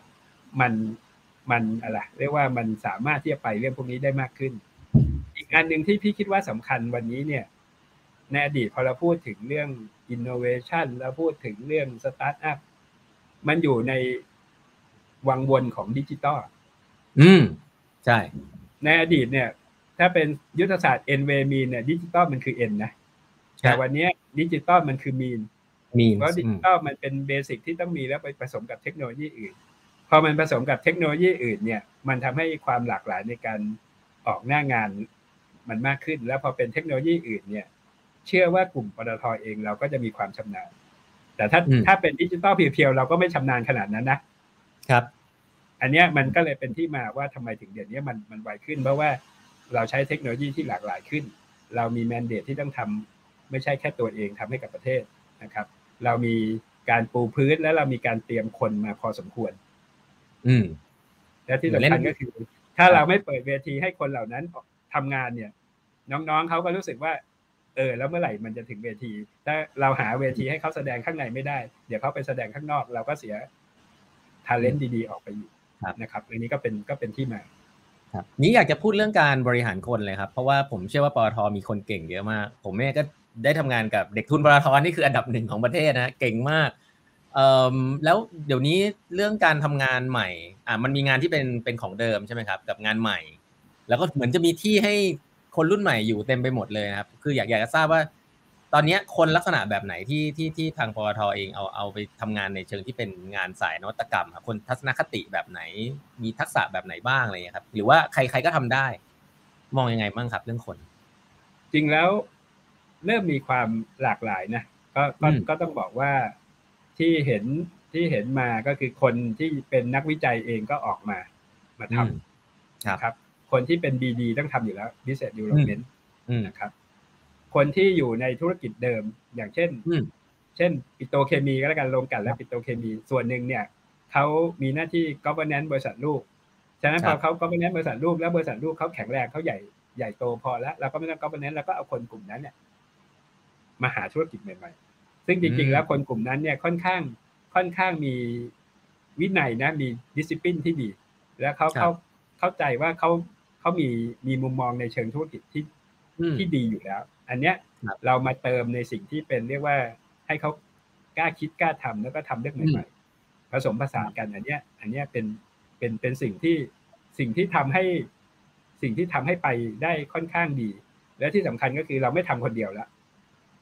มันมันอะไรเรียกว่ามันสามารถที่จะไปเรื่องพวกนี้ได้มากขึ้น อีกอันหนึ่งที่พี่คิดว่าสำคัญวันนี้เนี่ยในอดีตพอเราพูดถึงเรื่อง innovation แล้วพูดถึงเรื่อง startup มันอยู่ในวังวนของดิจิตอล อืม ใช่ ในอดีตเนี่ย ถ้าเป็นยุทธศาสตร์ n v m e a n เนี่ยดิจิตอลมันคือ n นะ แต่วันเนี้ยดิจิตอลมันคือ mean มีเพราะดิจิตอลมันเป็น basic ที่ต้องมีแล้วไปผสมกับเทคโนโลยีอื่น พอมันผสมกับเทคโนโลยีอื่นเนี่ย มันทำให้ความหลากหลายในการออกหน้างานมันมากขึ้น แล้วพอเป็นเทคโนโลยีอื่นเนี่ย เชื่อว่ากลุ่มปตทเองเราก็จะมีความชำนาญ แต่ถ้าอืมถ้าเป็นดิจิตอล pure ๆเราก็ไม่ชำนาญขนาดนั้นนะครับ อันเนี้ยมันก็เลยเป็นที่มาว่าทำไมถึงเดี๋ยวนี้มันมันไวขึ้น เพราะว่าเราใช้เทคโนโลยีที่หลากหลายขึ้น เรามีแมนเดตที่ต้องทำ ไม่ใช่แค่ตัวเองทำให้กับประเทศนะครับ เรามีการปูพื้นและเรามีการเตรียมคนมาพอสมควร อืมและที่เล่สำคัญนก็คือ ถ้าเราไม่เปิดเวทีให้คนเหล่านั้นทำงานเนี่ย น้องๆเขาก็รู้สึกว่า เออ แล้วเมื่อไหร่มันจะถึงเวที ถ้าเราหาเวทีให้เขาแสดงข้างในไม่ได้ เดี๋ยวเขาไปแสดงข้างนอก เราก็เสียทาเลนต์ดีๆ ออกไปอยู่นะครับอันนี้ก็เป็นก็เป็นที่มาครับนี้อยากจะพูดเรื่องการบริหารคนเลยครับ เพราะว่าผมเชื่อว่าปตทมีคนเก่งเยอะมาก ผมเนี่ยก็ ได้ทำงานกับเด็กทุนปตทนี่คืออันดับหนึ่งของประเทศนะเก่งมากเออแล้วเดี๋ยวนี้เรื่องการทำงานใหม่อ่ามันมีงานที่เป็นเป็นของเดิมใช่ไหมครับ กับงานใหม่ แล้วก็เหมือนจะมีที่ให้คนรุ่นใหม่อยู่เต็มไปหมดเลยครับ คืออยากอยากจะทราบว่า ตอนนี้คนลักษณะแบบไหนที่ที่ที่ทางปตทเองเอาเอาไปทำงานในเชิงที่เป็นงานสายนวัตกรรมครับคนทัศนคติแบบไหน มีทักษะแบบไหนบ้างอะไรเงี้ยครับ หรือว่าใครใครก็ทำได้ มองยังไงบ้างครับ เรื่องคน จริงแล้ว เริ่มมีความหลากหลายนะก็ก็ก็ต้องบอกว่าที่เห็นที่เห็นมาก็คือคนที่เป็นนักวิจัยเองก็ออกมามาทำครับ คนที่เป็นบีดีต้องทำอยู่แล้ว business development นะครับ คนที่อยู่ในธุรกิจเดิมอย่างเช่น เช่น ปิโตเคมีก็แล้วกันลงกันและปิโตเคมีส่วนหนึ่งเนี่ยเขามีหน้าที่ governance บริษัทลูก ฉะนั้นพอเขา governance บริษัทลูกแล้วบริษัทลูกเขาแข็งแรงเขาใหญ่ใหญ่โตพอแล้วเราก็ไม่ต้อง governance แล้วก็เอาคนกลุ่มนั้นเนี่ย มาหาธุรกิจใหม่ๆ ซึ่งจริงๆ แล้วคนกลุ่มนั้นเนี่ยค่อนข้างค่อนข้างมีวินัยนะมีดิสซิปลินที่ดี แล้วเขาเขาเข้าใจว่าเขาเขามีมีมุมมองในเชิงธุรกิจที่ที่ดีอยู่แล้ว อันเนี้ยเรามาเติมในสิ่งที่เป็นเรียกว่าให้เขากล้าคิดกล้าทำแล้วก็ทำเรื่องใหม่ๆผสมผสานกันอันเนี้ย อันเนี้ยเป็นเป็นเป็นสิ่งที่สิ่งที่ทำให้สิ่งที่ทำให้ไปได้ค่อนข้างดี และที่สำคัญก็คือเราไม่ทำคนเดียวแล้วพ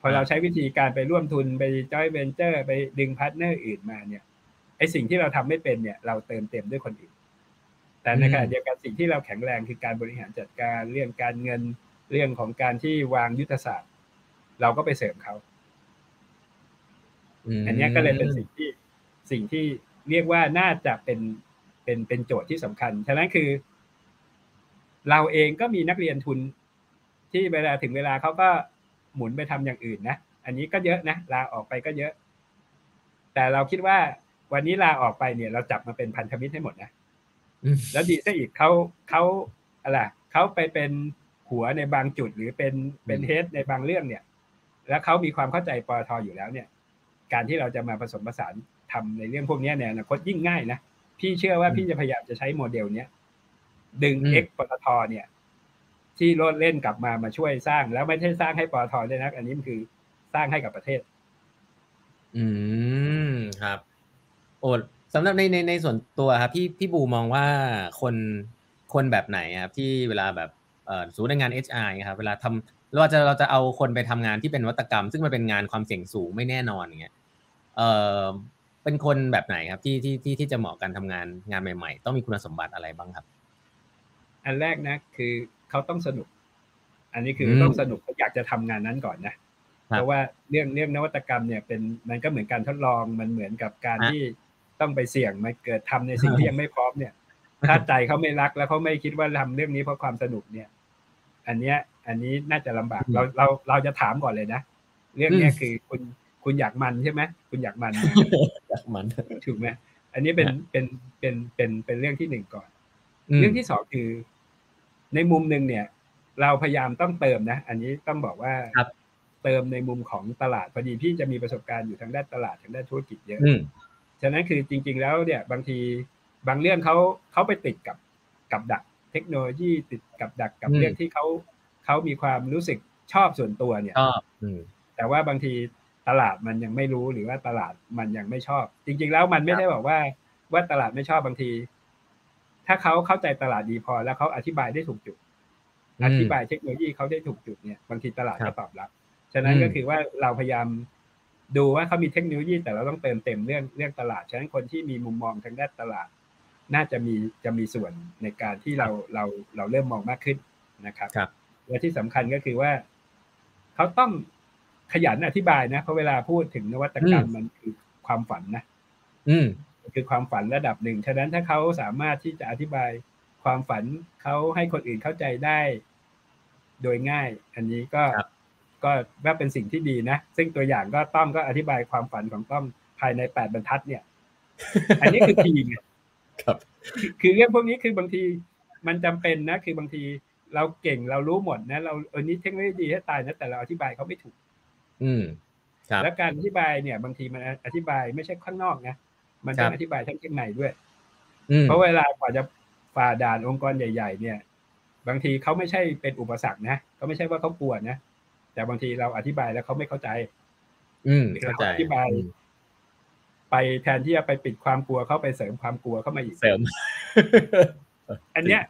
อเราใช้วิธีการไปร่วมทุนไปจอยเวนเจอร์ ไปดึง partner อื่นมาเนี่ยไอสิ่งที่เราทำไม่เป็นเนี่ย เราเติมเต็มด้วยคนอื่น แต่ในขณะเดียวกันสิ่งที่เราแข็งแรงคือการบริหารจัดการเรื่องการเงินเรื่องของการที่วางยุทธศาสตร์ เราก็ไปเสริมเขาอันนี้ก็เลยเป็นสิ่งที่สิ่งที่เรียกว่าน่าจะเป็นเป็นเป็นโจทย์ที่สำคัญ ฉะนั้นคือ เราเองก็มีนักเรียนทุนที่เวลาถึงเวลาเขาก็ หมุนไปทำอย่างอื่นนะ อันนี้ก็เยอะนะลาออกไปก็เยอะ แต่เราคิดว่าวันนี้ลาออกไปเนี่ย เราจับมาเป็นพันธมิตรให้หมดนะแล้วดีซะอีกเขาเขาอะไรเขาไปเป็นหัวในบางจุดหรือเป็นเป็น head ในบางเรื่องเนี่ย แล้วเขามีความเข้าใจปตทอยู่แล้วเนี่ย การที่เราจะมาผสมผสานทำในเรื่องพวกนี้เนี่ยอนาคตยิ่งง่ายนะพี่เชื่อว่าพี่จะพยายามจะใช้โมเดลเนี้ยดึงเอ็กปตทเนี่ย ที่โลดแล่นกลับมามาช่วยสร้าง แล้วไม่ใช่สร้างให้ปตทด้วยนะอันนี้มันคือสร้างให้กับประเทศ อืมครับ โอ้สำหรับในในในส่วนตัวครับพี่พี่บูมองว่าคนคนแบบไหนครับที่เวลาแบบสูนในงาน HR ครับเวลาทำเราจะเราจะเอาคนไปทำงานที่เป็นวัตกรรม ซึ่งมันเป็นงานความเสี่ยงสูงไม่แน่นอนอย่างเงี้ยเออเป็นคนแบบไหนครับที่ที่ที่ที่จะเหมาะกันทำงานงานใหม่ ๆ ต้องมีคุณสมบัติอะไรบ้างครับ อันแรกนะคือ เขาต้องสนุก อันนี้คือต้องสนุกอยากจะทำงานนั้นก่อนนะเพราะว่าเรื่องเรื่องนวัตกรรมเนี่ยเป็นมันก็เหมือนการทดลองมันเหมือนกับการที่ต้องไปเสี่ยงมาเกิดทำในสิ่งที่ยังไม่พร้อมเนี่ย ถ้าใจเขาไม่รักแล้วเขาไม่คิดว่าทำเรื่องนี้เพราะความสนุกเนี่ย อันเนี้ย อันนี้น่าจะลำบากเราเราเราจะถามก่อนเลยนะเรื่องเนี้ยคือคุณคุณอยากมันใช่ไหมคุณอยากมันอยากมันถูกไหมอันนี้เป็นเป็นเป็นเป็นเป็นเรื่องที่หนึ่งก่อน เรื่องที่สองคือ ในมุมหนึ่งเนี่ย เราพยายามต้องเติมนะ อันนี้ต้องบอกว่าเติมในมุมของตลาดพอดีพี่จะมีประสบการณ์อยู่ทางด้านตลาดทางด้านธุรกิจเยอะฉะนั้นคือจริง ๆ แล้วเนี่ยบางทีบางเรื่องเขาเขาไปติดกับกับดักเทคโนโลยีติดกับดักกับเรื่องที่เขาเขามีความรู้สึกชอบส่วนตัวเนี่ยชอบแต่ว่าบางทีตลาดมันยังไม่รู้หรือว่าตลาดมันยังไม่ชอบ จริง ๆ แล้วมันไม่ได้บอกว่าว่าตลาดไม่ชอบบางที ถ้าเขาเข้าใจตลาดดีพอแล้วเขาอธิบายได้ถูกจุด อธิบายเทคโนโลยีเขาได้ถูกจุดเนี่ยบางทีตลาดก็ตอบรับ ฉะนั้นก็คือว่าเราพยายามดูว่าเขามีเทคโนโลยี แต่เราต้องเติมเต็มเรื่องเรื่องตลาด ฉะนั้นคนที่มีมุมมองทางด้านตลาด น่าจะมีจะมีส่วนในการที่เราเราเราเริ่มมองมากขึ้นนะครับครับและที่สำคัญก็คือว่า เขาต้องขยันอธิบายนะเพราะเวลาพูดถึงนวัตกรรมมันคือความฝันนะ อืม คือความฝันระดับหนึ่ง ฉะนั้นถ้าเขาสามารถที่จะอธิบายความฝันเขาให้คนอื่นเข้าใจได้ โดยง่าย อันนี้ก็ก็ว่าเป็นสิ่งที่ดีนะ ซึ่งตัวอย่างก็ต้อมก็อธิบายความฝันของต้อมภายในแปดบรรทัดเนี่ย อันนี้คือทีไงครับ คือเรื่องพวกนี้คือบางทีมันจำเป็นนะ คือบางทีเราเก่งเรารู้หมดนะเราเออนี้เทคโนโลยีดีให้ตายนะแต่เราอธิบายเขาไม่ถูก อืมครับแล้วการอธิบายเนี่ย บางทีมันอธิบายไม่ใช่ข้างนอกนะ มันต้องอธิบายทั้งข้างในด้วยอืมเพราะเวลากว่าจะฝ่าด่านองค์กรใหญ่ ๆ เนี่ย บางทีเขาไม่ใช่เป็นอุปสรรคนะเขาไม่ใช่ว่าเขากลัวนะแต่บางทีเราอธิบายแล้วเขาไม่เข้าใจ อืมหรือเข้าเราใจอธิบาย ไปแทนที่จะไปปิดความกลัวเข้าไปเสริมความกลัวเข้ามาอีกเสริม อันเนี้ย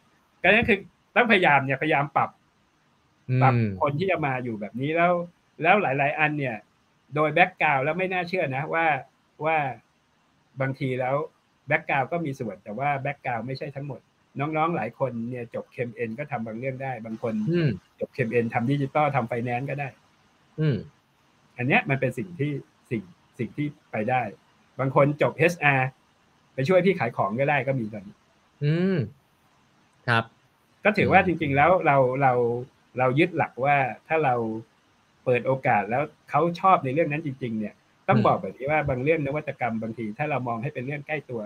ก็นั่นคือต้องพยายามเนี่ยพยายามปรับอืมปรับคนที่จะมาอยู่แบบนี้แล้ว แล้วหลาย ๆ อันเนี่ย โดย background แล้วไม่น่าเชื่อนะว่าว่า บางทีแล้ว background ก็มีส่วนแต่ว่า background ไม่ใช่ทั้งหมด น้องๆหลายคนเนี่ยจบ Chem Eng ก็ทำบางเรื่องได้ บางคนอืมจบ Chem Eng ทำดิจิตอลทำไฟแนนซ์ก็ได้ อืมอันเนี้ยมันเป็นสิ่งที่สิ่งสิ่งที่ไปได้ บางคนจบ HR ไปช่วยพี่ขายของก็ได้ก็มีตอนนี้ อืม ครับ ก็ถือว่าจริง ๆ แล้วเราเราเรายึดหลักว่าถ้าเราเปิดโอกาสแล้วเขาชอบในเรื่องนั้นจริง ๆ เนี่ย ต้องบอกแบบนี้ว่าบางเรื่องนวัตกรรมบางทีถ้าเรามองให้เป็นเรื่องใกล้ตัว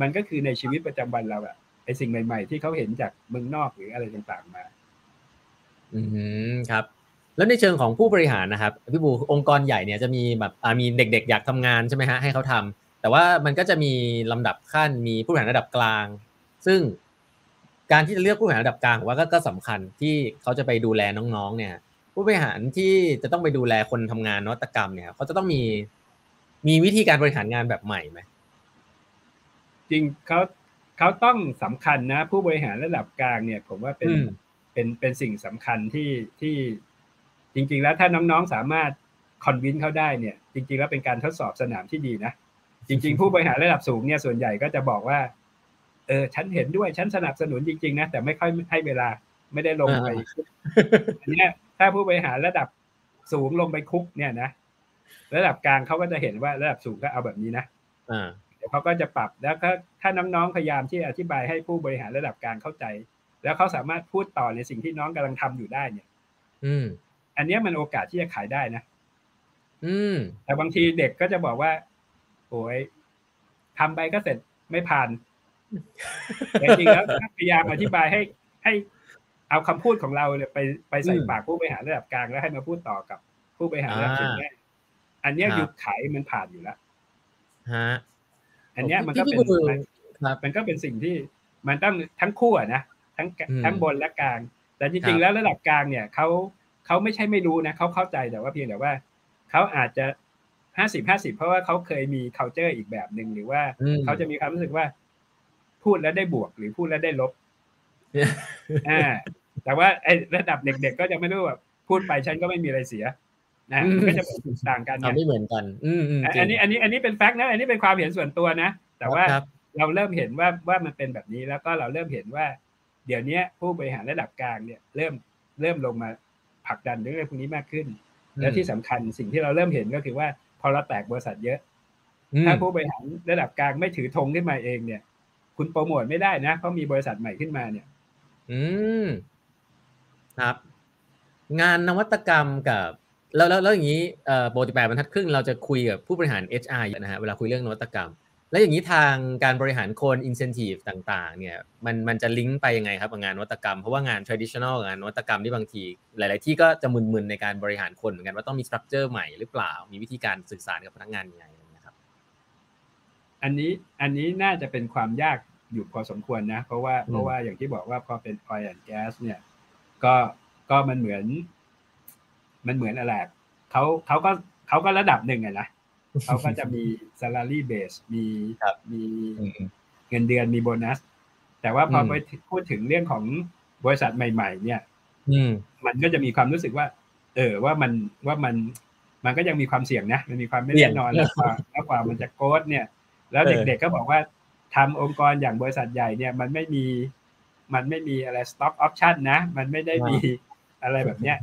มันก็คือในชีวิตประจำวันเราอะไอสิ่งใหม่ ๆ ที่เขาเห็นจากเมืองนอกหรืออะไรต่างๆมา อืมครับ แล้วในเชิงของผู้บริหารนะครับพี่บูองค์กรใหญ่เนี่ยจะมีแบบอ่ามีเด็ก ๆ อยากทำงานใช่ไหมฮะให้เขาทำแต่ว่ามันก็จะมีลำดับขั้นมีผู้บริหารระดับกลาง ซึ่งการที่จะเลือกผู้บริหารระดับกลางผมว่าก็ก็สำคัญที่เขาจะไปดูแลน้องๆ เนี่ย ผู้บริหารที่จะต้องไปดูแลคนทำงานนวัตกรรมเนี่ยเขาจะต้องมี มีวิธีการบริหารงานแบบใหม่ไหมจริงเขาเขาต้องสำคัญนะ ผู้บริหารระดับกลางเนี่ย ผมว่าเป็นอืมเป็นเป็นสิ่งสำคัญที่ที่จริง ๆ แล้วถ้าน้องๆสามารถคอนวินเขาได้เนี่ย จริง ๆ แล้วเป็นการทดสอบสนามที่ดีนะจริง ๆ ผู้บริหารระดับสูงเนี่ยส่วนใหญ่ก็จะบอกว่า เออ ฉันเห็นด้วยฉันสนับสนุนจริง ๆ นะ แต่ไม่ค่อยให้เวลาไม่ได้ลงไปอันเนี้ยถ้าผู้บริหารระดับสูงลงไปคุกเนี่ยนะ ระดับกลางเขาก็จะเห็นว่าระดับสูงก็เอาแบบนี้นะอ่าเดี๋ยวเขาก็จะปรับแล้วก็ถ้าน้องๆพยายามที่อธิบายให้ผู้บริหารระดับกลางเข้าใจ แล้วเขาสามารถพูดต่อในสิ่งที่น้องกำลังทำอยู่ได้เนี่ย อืม อันเนี้ยมันโอกาสที่จะขายได้นะอืม แต่บางทีเด็กก็จะบอกว่าโอ้ยทำไปก็เสร็จไม่ผ่านแต่จริงๆแล้วถ้าพยายามอธิบายให้ให้เอาคำพูดของเราเนี่ยไปไปใส่อืมปากผู้บริหารระดับกลางแล้วให้มาพูดต่อกับผู้บริหารระดับสูงอ่าได้ อันเนี้ยครับยุคขายมันผ่านอยู่แล้วฮะอันเนี้ยมันก็พี่เป็นบูมันครับมันก็เป็นสิ่งที่มันต้องทั้งคู่อะนะทั้งอืมทั้งบนและกลาง แต่จครัริงบๆแล้วระดับกลางเนี่ยเขาเขาไม่ใช่ไม่รู้นะเขาเข้าใจแต่ว่าเพียงแต่ว่าเขาอาจจะห้าสิบห้าสิบเพราะว่าเขาเคยมี culture อีกแบบหนึ่งหรือว่าอืมเขาจะมีความรู้สึกว่า พูดแล้วได้บวกหรือพูดแล้วได้ลบอ่าแต่ว่าไอ้ระดับเด็กๆก็จะไม่รู้ว่าพูดไปฉันก็ไม่มีอะไรเสีย นะอืมมันก็จะเป็นต่างกันเอาไงไม่เหมือนกัน อืมอืมจริงอันนี้อันนี้อันนี้เป็นแฟกต์นะ อันนี้เป็นความเห็นส่วนตัวนะ แต่ว่าครับเราเริ่มเห็นว่าว่ามันเป็นแบบนี้แล้วก็เราเริ่มเห็นว่า เดี๋ยวนี้ผู้บริหารระดับกลางเนี่ย เริ่มเริ่มลงมาผลักดันเรื่องพวกนี้มากขึ้น และที่สำคัญสิ่งที่เราเริ่มเห็นก็คือว่า พอเราแตกบริษัทเยอะอืมถ้าผู้บริหารระดับกลางไม่ถือธงขึ้นมาเองเนี่ย คุณโปรโมทไม่ได้นะเพราะมีบริษัทใหม่ขึ้นมาเนี่ย อืมครับ งานนวัตกรรมกับ แล้วแล้วแล้วอย่างนี้เอ่อปกติแปดบรรทัดครึ่งเราจะคุยกับผู้บริหาร HR เยอะนะฮะเวลาคุยเรื่องนวัตกรรม แล้วอย่างนี้ทางการบริหารคน incentive ต่างๆเนี่ยมันมันจะลิงก์ไปยังไงครับกับงานนวัตกรรม เพราะว่างาน traditional กับงานนวัตกรรมที่บางที หลาย ๆ ที่ก็จะมึน ๆ ในการบริหารคนเหมือนกันว่าต้องมี structure ใหม่หรือเปล่า มีวิธีการสื่อสารกับพนักงานยังไงนะครับ อันนี้อันนี้น่าจะเป็นความยากอยู่พอสมควรนะ เพราะว่าเพราะว่าอย่างที่บอกว่าพอเป็น oil and gas เนี่ยก็ก็มันเหมือน มันเหมือนอะไรอะเขาเขาก็เขาก็ระดับหนึ่งอะนะเขาก็จะมี salary base มีครับมีอืมเงินเดือนมีโบนัส แต่ว่าพออืมไปพูดถึงเรื่องของบริษัทใหม่ ๆ เนี่ยอืมมันก็จะมีความรู้สึกว่า เออว่ามันว่ามันมันก็ยังมีความเสี่ยงนะ มันมีความไม่เสี่แน่ยงนอนแล้วกว่าแล้วกว่ามันจะโกดเนี่ย แล้วเออเด็กๆก็บอกว่าทำองค์กรอย่างบริษัทใหญ่เนี่ยมันไม่มี มันไม่มีอะไร stock option นะ มันไม่ได้มีอะไรแบบเนี้ย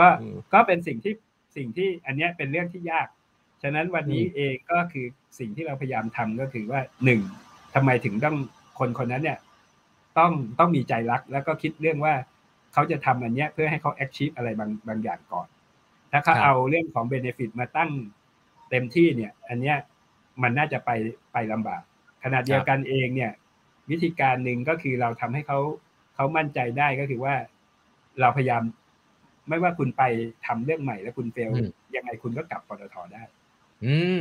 ก็อืมก็เป็นสิ่งที่สิ่งที่อันเนี้ยเป็นเรื่องที่ยาก ฉะนั้นวันนี้อืมเองก็คือสิ่งที่เราพยายามทำก็คือว่าหนึ่งทำไมถึงต้องคนคนนั้นเนี่ย ต้องต้องมีใจรัก แล้วก็คิดเรื่องว่าเขาจะทำอันเนี้ยเพื่อให้เขา achieve อะไรบางบางอย่างก่อน ถ้าเขาครับเอาเรื่องของ benefit มาตั้งเต็มที่เนี่ย อันเนี้ยมันน่าจะไปไปลำบากขณะเดียวกันเองเนี่ย วิธีการหนึ่งก็คือเราทำให้เขาเขเขามั่นใจได้ก็คือว่า เราพยายาม ไม่ว่าคุณไปทำเรื่องใหม่แล้วคุณเฟลอืมยังไงคุณก็กลับปตทได้ อืม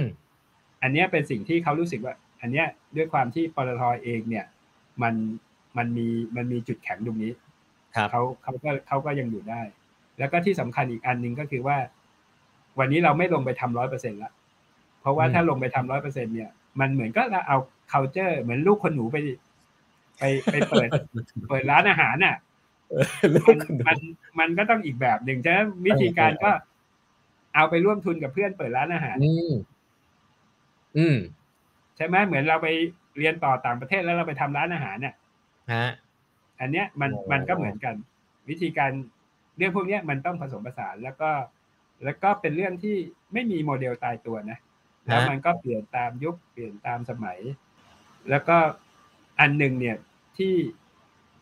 อันเนี้ยเป็นสิ่งที่เขารู้สึกว่า อันเนี้ยด้วยความที่ปตทเองเนี่ย มันมันมีมันมีจุดแข็งตรงนี้ครับเขาเขาก็เขาก็ยังอยู่ได้ แล้วก็ที่สำคัญอีกอันหนึ่งก็คือว่า วันนี้เราไม่ลงไปทำร้อยเปอร์เซ็นต์ละเพราะว่าอืมถ้าลงไปทำร้อยเปอร์เซ็นเนี่ย มันเหมือนก็เราเอา culture เหมือนลูกคนหนูไป ไปไปเปิด เปิดร้านอาหารน่ะ มันมันมันก็ต้องอีกแบบหนึ่งฉะนั้นวิธีการก็ เอาไปร่วมทุนกับเพื่อนเปิดร้านอาหาร อืมอืมใช่ไหมเหมือนเราไปเรียนต่อต่างประเทศแล้วเราไปทำร้านอาหารเนี่ยฮะอันเนี้ยมันโอ้มันก็เหมือนกัน วิธีการเรื่องพวกเนี้ยมันต้องผสมผสานแล้วก็ แล้วก็เป็นเรื่องที่ไม่มีโมเดลตายตัวนะแล้วมันก็เปลี่ยนตามยุคเปลี่ยนตามสมัย แล้วก็อันหนึ่งเนี่ยที่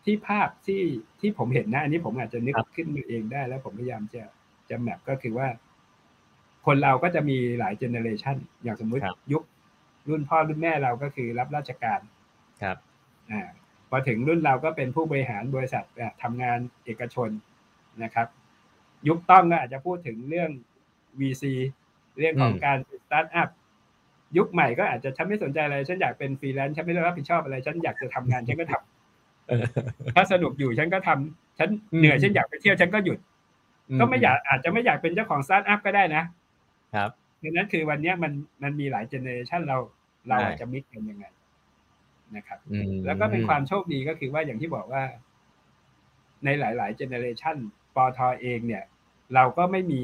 ที่ภาพที่ที่ผมเห็นนะอันนี้ผมอาจจะนึกครับขึ้นมาเองได้ แล้วผมพยายามจะจะ map ก็คือว่า คนเราก็จะมีหลาย generation อย่างสมมุติครับยุครุ่นพ่อรุ่นแม่เราก็คือรับราชการครับอ่าพอถึงรุ่นเราก็เป็นผู้บริหารบริษัทอะทำงานเอกชนนะครับ ยุคต้องก็อาจจะพูดถึงเรื่อง VC เรื่องของอืมการสตาร์ทอัพยุคใหม่ก็อาจจะฉันไม่สนใจอะไร ฉันอยากเป็นฟรีแลนซ์ฉันไม่ได้รับผิดชอบอะไร ฉันอยากจะทำงานฉันก็ทำเออ ถ้าสนุกอยู่ฉันก็ทำฉันอืมเหนื่อยฉันอยากไปเที่ยวฉันก็หยุด ก็ไม่อยากอาจจะไม่อยากเป็นเจ้าของสตาร์ทอัพก็ได้นะครับดังนั้นคือวันเนี้ยมันมันมีหลาย generation เราเราใช่อาจจะ mix กันยังไงนะครับอืมแล้วก็เป็นความโชคดีก็คือว่าอย่างที่บอกว่า ในหลาย ๆ generation ปตทเองเนี่ย เราก็ไม่มี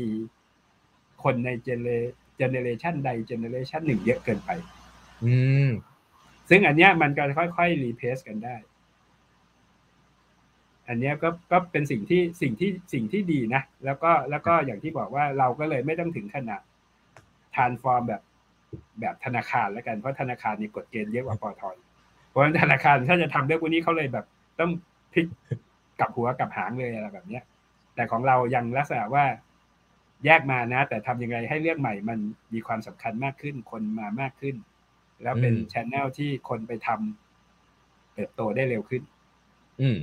คนใน gene- generation ใด generation หนึ่งเยอะเกินไป อืมซึ่งอันเนี้ยมันก็ค่อย ๆ replace กันได้ อันเนี้ยก็ก็เป็นสิ่งที่สิ่งที่สิ่งที่ดีนะ แล้วก็แล้วก็อย่างที่บอกว่าเราก็เลยไม่ต้องถึงขนาด transform แบบแบบธนาคารแล้วกันเพราะธนาคารนี่กฎเกณฑ์เยอะกว่าปอทเพราะฉะนั้นธนาคารถ้าจะทำเรื่องพวกนี้เขาเลยแบบต้องพลิกกลับหัวกลับหางเลยอะไรแบบเนี้ย แต่ของเรายังลักษณะว่าแยกมานะ แต่ทำยังไงให้เรื่องใหม่มันมีความสำคัญมากขึ้น คนมามากขึ้น แล้วเป็นอืมชแนลที่คนไปทำเติบโตได้เร็วขึ้น อืม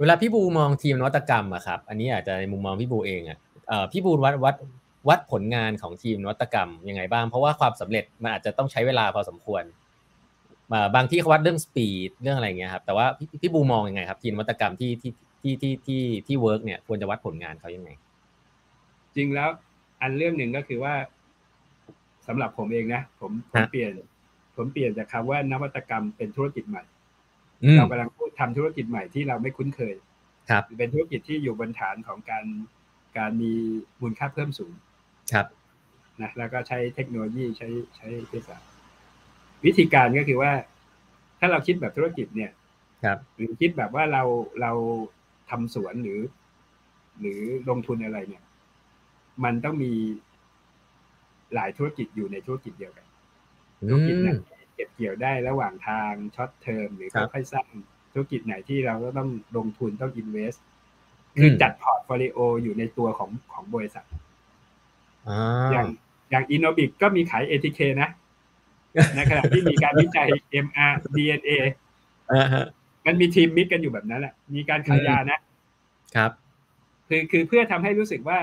เวลาพี่บูมองทีมนวัตกรรมอะครับ อันนี้อาจจะในมุมมองพี่บูเองอะเอ่อพี่บูวัดวัดวัดผลงานของทีมนวัตกรรมยังไงบ้าง เพราะว่าความสำเร็จมันอาจจะต้องใช้เวลาพอสมควรอ่าบางทีเขาวัดเรื่อง speed เรื่องอะไรอย่างเงี้ยครับแต่ว่าพี่พี่บูมองยังไงครับ ทีมนวัตกรรมที่ที่ที่ที่ที่ที่ work เนี่ยควรจะวัดผลงานเขายังไง จริงแล้วอันเรื่องหนึ่งก็คือว่าสำหรับผมเองนะ ผมผมฮะเปลี่ยน ผมเปลี่ยนจากคำว่านวัตกรรมเป็นธุรกิจใหม่อืม เรากำลังพูดทำธุรกิจใหม่ที่เราไม่คุ้นเคยครับเป็นธุรกิจที่อยู่บนฐานของการการมีมูลค่าเพิ่มสูงครับนะแล้วก็ใช้เทคโนโลยีใช้ใช้เทคนิควิธีการก็คือว่า ถ้าเราคิดแบบธุรกิจเนี่ยครับ หรือคิดแบบว่าเราเราทำสวนหรือ หรือลงทุนอะไรเนี่ย มันต้องมีหลายธุรกิจอยู่ในธุรกิจเดียวกันธุรกิจไหนเก็บเกี่ยวได้ระหว่างทาง short term หรือครับค่อยๆสร้างธุรกิจไหนที่เราก็ต้องลงทุนต้อง invest อืมคือจัด portfolio อยู่ในตัวของของบริษัทอ่าอย่างอย่าง Innobic ก็มีขาย ATK นะในขณะที่มีการวิจัย mRNA อ่าฮะมันมีทีม mix กันอยู่แบบนั้นแหละ มีการขายยานะ ครับ คือคือเพื่อทำให้รู้สึกว่า